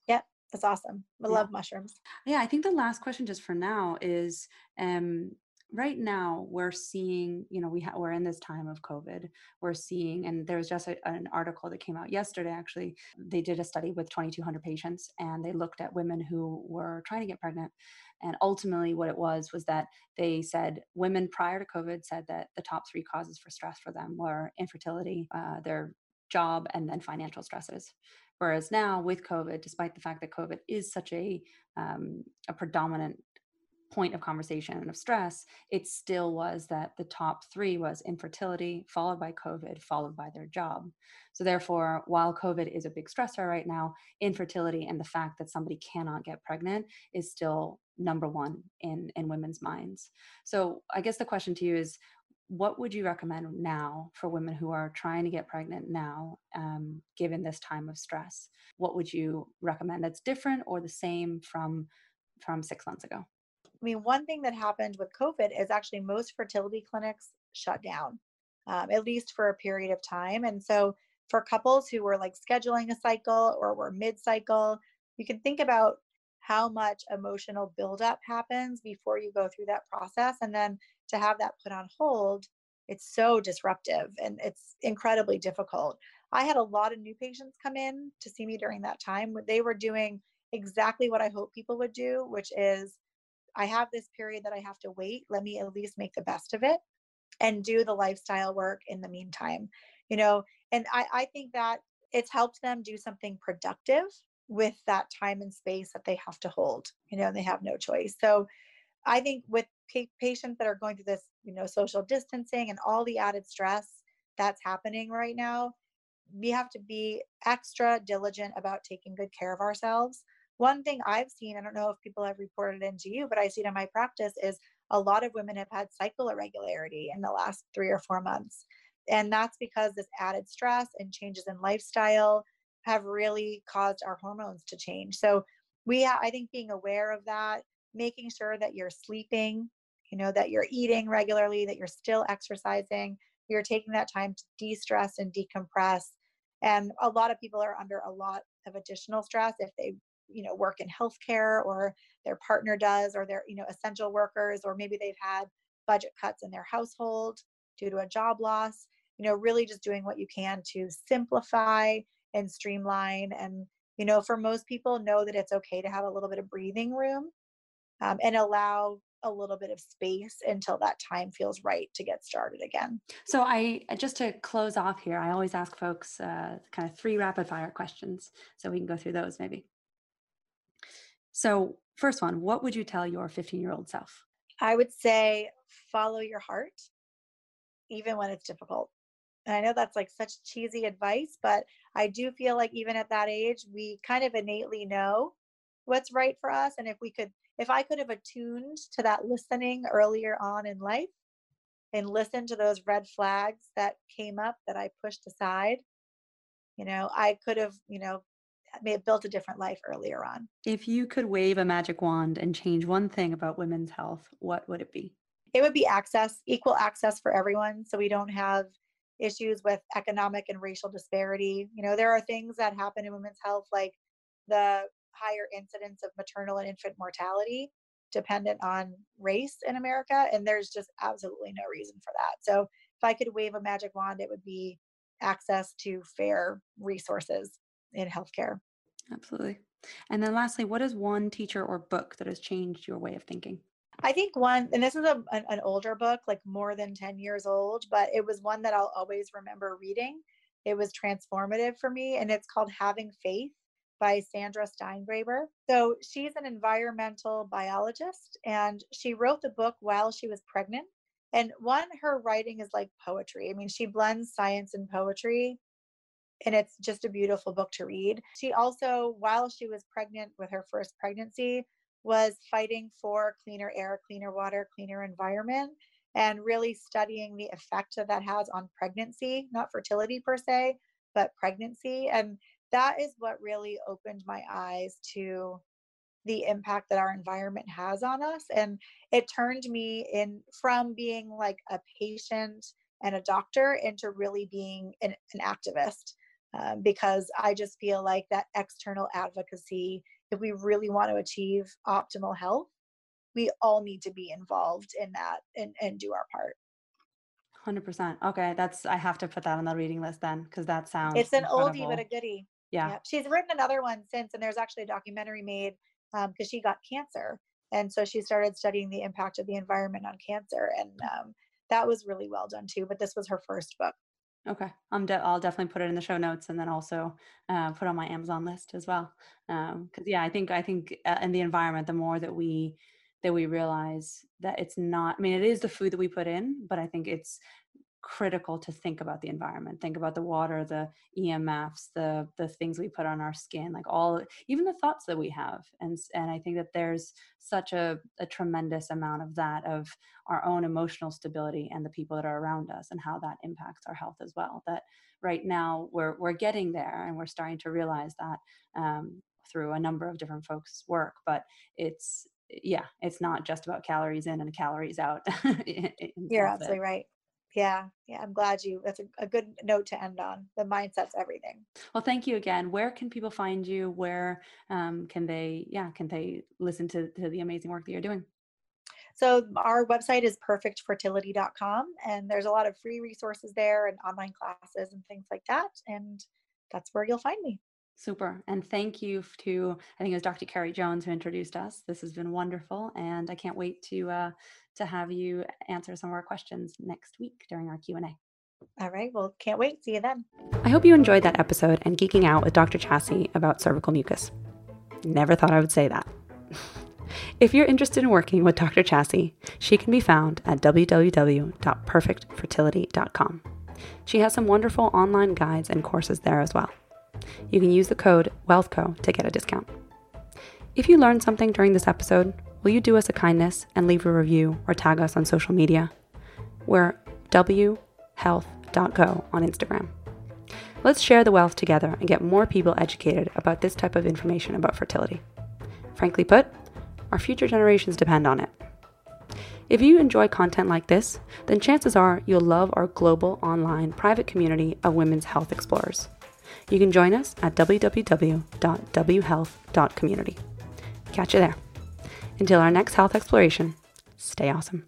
Yep, that's awesome. I yeah. love mushrooms. Yeah, I think the last question just for now is um right now we're seeing you know we ha- we're in this time of covid we're seeing and there was just a, an article that came out yesterday actually they did a study with 2200 patients and they looked at women who were trying to get pregnant and ultimately what it was was that they said women prior to covid said that the top three causes for stress for them were infertility uh, their job and then financial stresses. Whereas now with covid despite the fact that covid is such a um, a predominant point of conversation and of stress, it still was that the top three was infertility, followed by COVID, followed by their job. So, therefore, while COVID is a big stressor right now, infertility and the fact that somebody cannot get pregnant is still number one in, in women's minds. So, I guess the question to you is what would you recommend now for women who are trying to get pregnant now, um, given this time of stress? What would you recommend that's different or the same from from six months ago? I mean, one thing that happened with COVID is actually most fertility clinics shut down, um, at least for a period of time. And so, for couples who were like scheduling a cycle or were mid cycle, you can think about how much emotional buildup happens before you go through that process. And then to have that put on hold, it's so disruptive and it's incredibly difficult. I had a lot of new patients come in to see me during that time. They were doing exactly what I hope people would do, which is I have this period that I have to wait. Let me at least make the best of it and do the lifestyle work in the meantime. You know, and I, I think that it's helped them do something productive with that time and space that they have to hold, you know, they have no choice. So I think with patients that are going through this, you know, social distancing and all the added stress that's happening right now, we have to be extra diligent about taking good care of ourselves one thing I've seen, I don't know if people have reported into you, but I see it in my practice is a lot of women have had cycle irregularity in the last three or four months. And that's because this added stress and changes in lifestyle have really caused our hormones to change. So we, I think being aware of that, making sure that you're sleeping, you know, that you're eating regularly, that you're still exercising, you're taking that time to de-stress and decompress And a lot of people are under a lot of additional stress if they, you know, work in healthcare or their partner does, or they're, you know, essential workers, or maybe they've had budget cuts in their household due to a job loss. You know, really just doing what you can to simplify and streamline. And, you know, for most people, know that it's okay to have a little bit of breathing room um, and allow a little bit of space until that time feels right to get started again. So, I just to close off here, I always ask folks uh, kind of three rapid fire questions so we can go through those maybe. So, first one, what would you tell your 15 year old self? I would say follow your heart, even when it's difficult. And I know that's like such cheesy advice, but I do feel like even at that age, we kind of innately know what's right for us. And if we could if I could have attuned to that listening earlier on in life and listened to those red flags that came up that I pushed aside, you know, I could have, you know, may have built a different life earlier on. If you could wave a magic wand and change one thing about women's health, what would it be? It would be access, equal access for everyone. So we don't have issues with economic and racial disparity. You know, there are things that happen in women's health like the higher incidence of maternal and infant mortality dependent on race in America. And there's just absolutely no reason for that. So if I could wave a magic wand, it would be access to fair resources in healthcare. Absolutely. And then lastly, what is one teacher or book that has changed your way of thinking? I think one, and this is a, an, an older book, like more than 10 years old, but it was one that I'll always remember reading. It was transformative for me, and it's called Having Faith by Sandra Steingraber. So she's an environmental biologist and she wrote the book while she was pregnant. And one, her writing is like poetry. I mean, she blends science and poetry, and it's just a beautiful book to read. She also, while she was pregnant with her first pregnancy, was fighting for cleaner air, cleaner water, cleaner environment, and really studying the effect that that has on pregnancy, not fertility per se, but pregnancy. And that is what really opened my eyes to the impact that our environment has on us and it turned me in from being like a patient and a doctor into really being an, an activist um, because i just feel like that external advocacy if we really want to achieve optimal health we all need to be involved in that and, and do our part 100% okay that's i have to put that on the reading list then because that sounds it's an incredible. oldie but a goodie yeah. yeah. She's written another one since, and there's actually a documentary made because um, she got cancer. And so she started studying the impact of the environment on cancer. And um, that was really well done too. But this was her first book. Okay, I'm de- I'll definitely put it in the show notes and then also uh, put on my Amazon list as well. Because um, yeah, I think I think uh, in the environment, the more that we that we realize that it's not. I mean, it is the food that we put in, but I think it's critical to think about the environment think about the water the emfs the the things we put on our skin like all even the thoughts that we have. And and i think that there's such a, a tremendous amount of that of our own emotional stability and the people that are around us and how that impacts our health as well that right now we're we're getting there and we're starting to realize that um, through a number of different folks work. But it's yeah it's not just about calories in and calories out you're absolutely right yeah yeah i'm glad you that's a, a, good note to end on the mindset's everything. Well thank you again. Where can people find you? Where um, can they yeah can they listen to, to the amazing work that you're doing? So our website is perfectfertility.com and there's a lot of free resources there and online classes and things like that and that's where you'll find me Super. And thank you to, I think it was Dr. Carrie Jones who introduced us. This has been wonderful. And I can't wait to, uh, to have you answer some of our questions next week during our Q&A. All right. Well, can't wait. See you then. I hope you enjoyed that episode and geeking out with Dr. Chasse about cervical mucus. Never thought I would say that. if you're interested in working with Dr. Chasse, she can be found at www.perfectfertility.com. She has some wonderful online guides and courses there as well you can use the code WealthCo to get a discount. If you learned something during this episode, will you do us a kindness and leave a review or tag us on social media? We're whealth.co on Instagram. Let's share the wealth together and get more people educated about this type of information about fertility. Frankly put, our future generations depend on it. If you enjoy content like this, then chances are you'll love our global online private community of women's health explorers. You can join us at www.whealth.community. Catch you there. Until our next health exploration, stay awesome.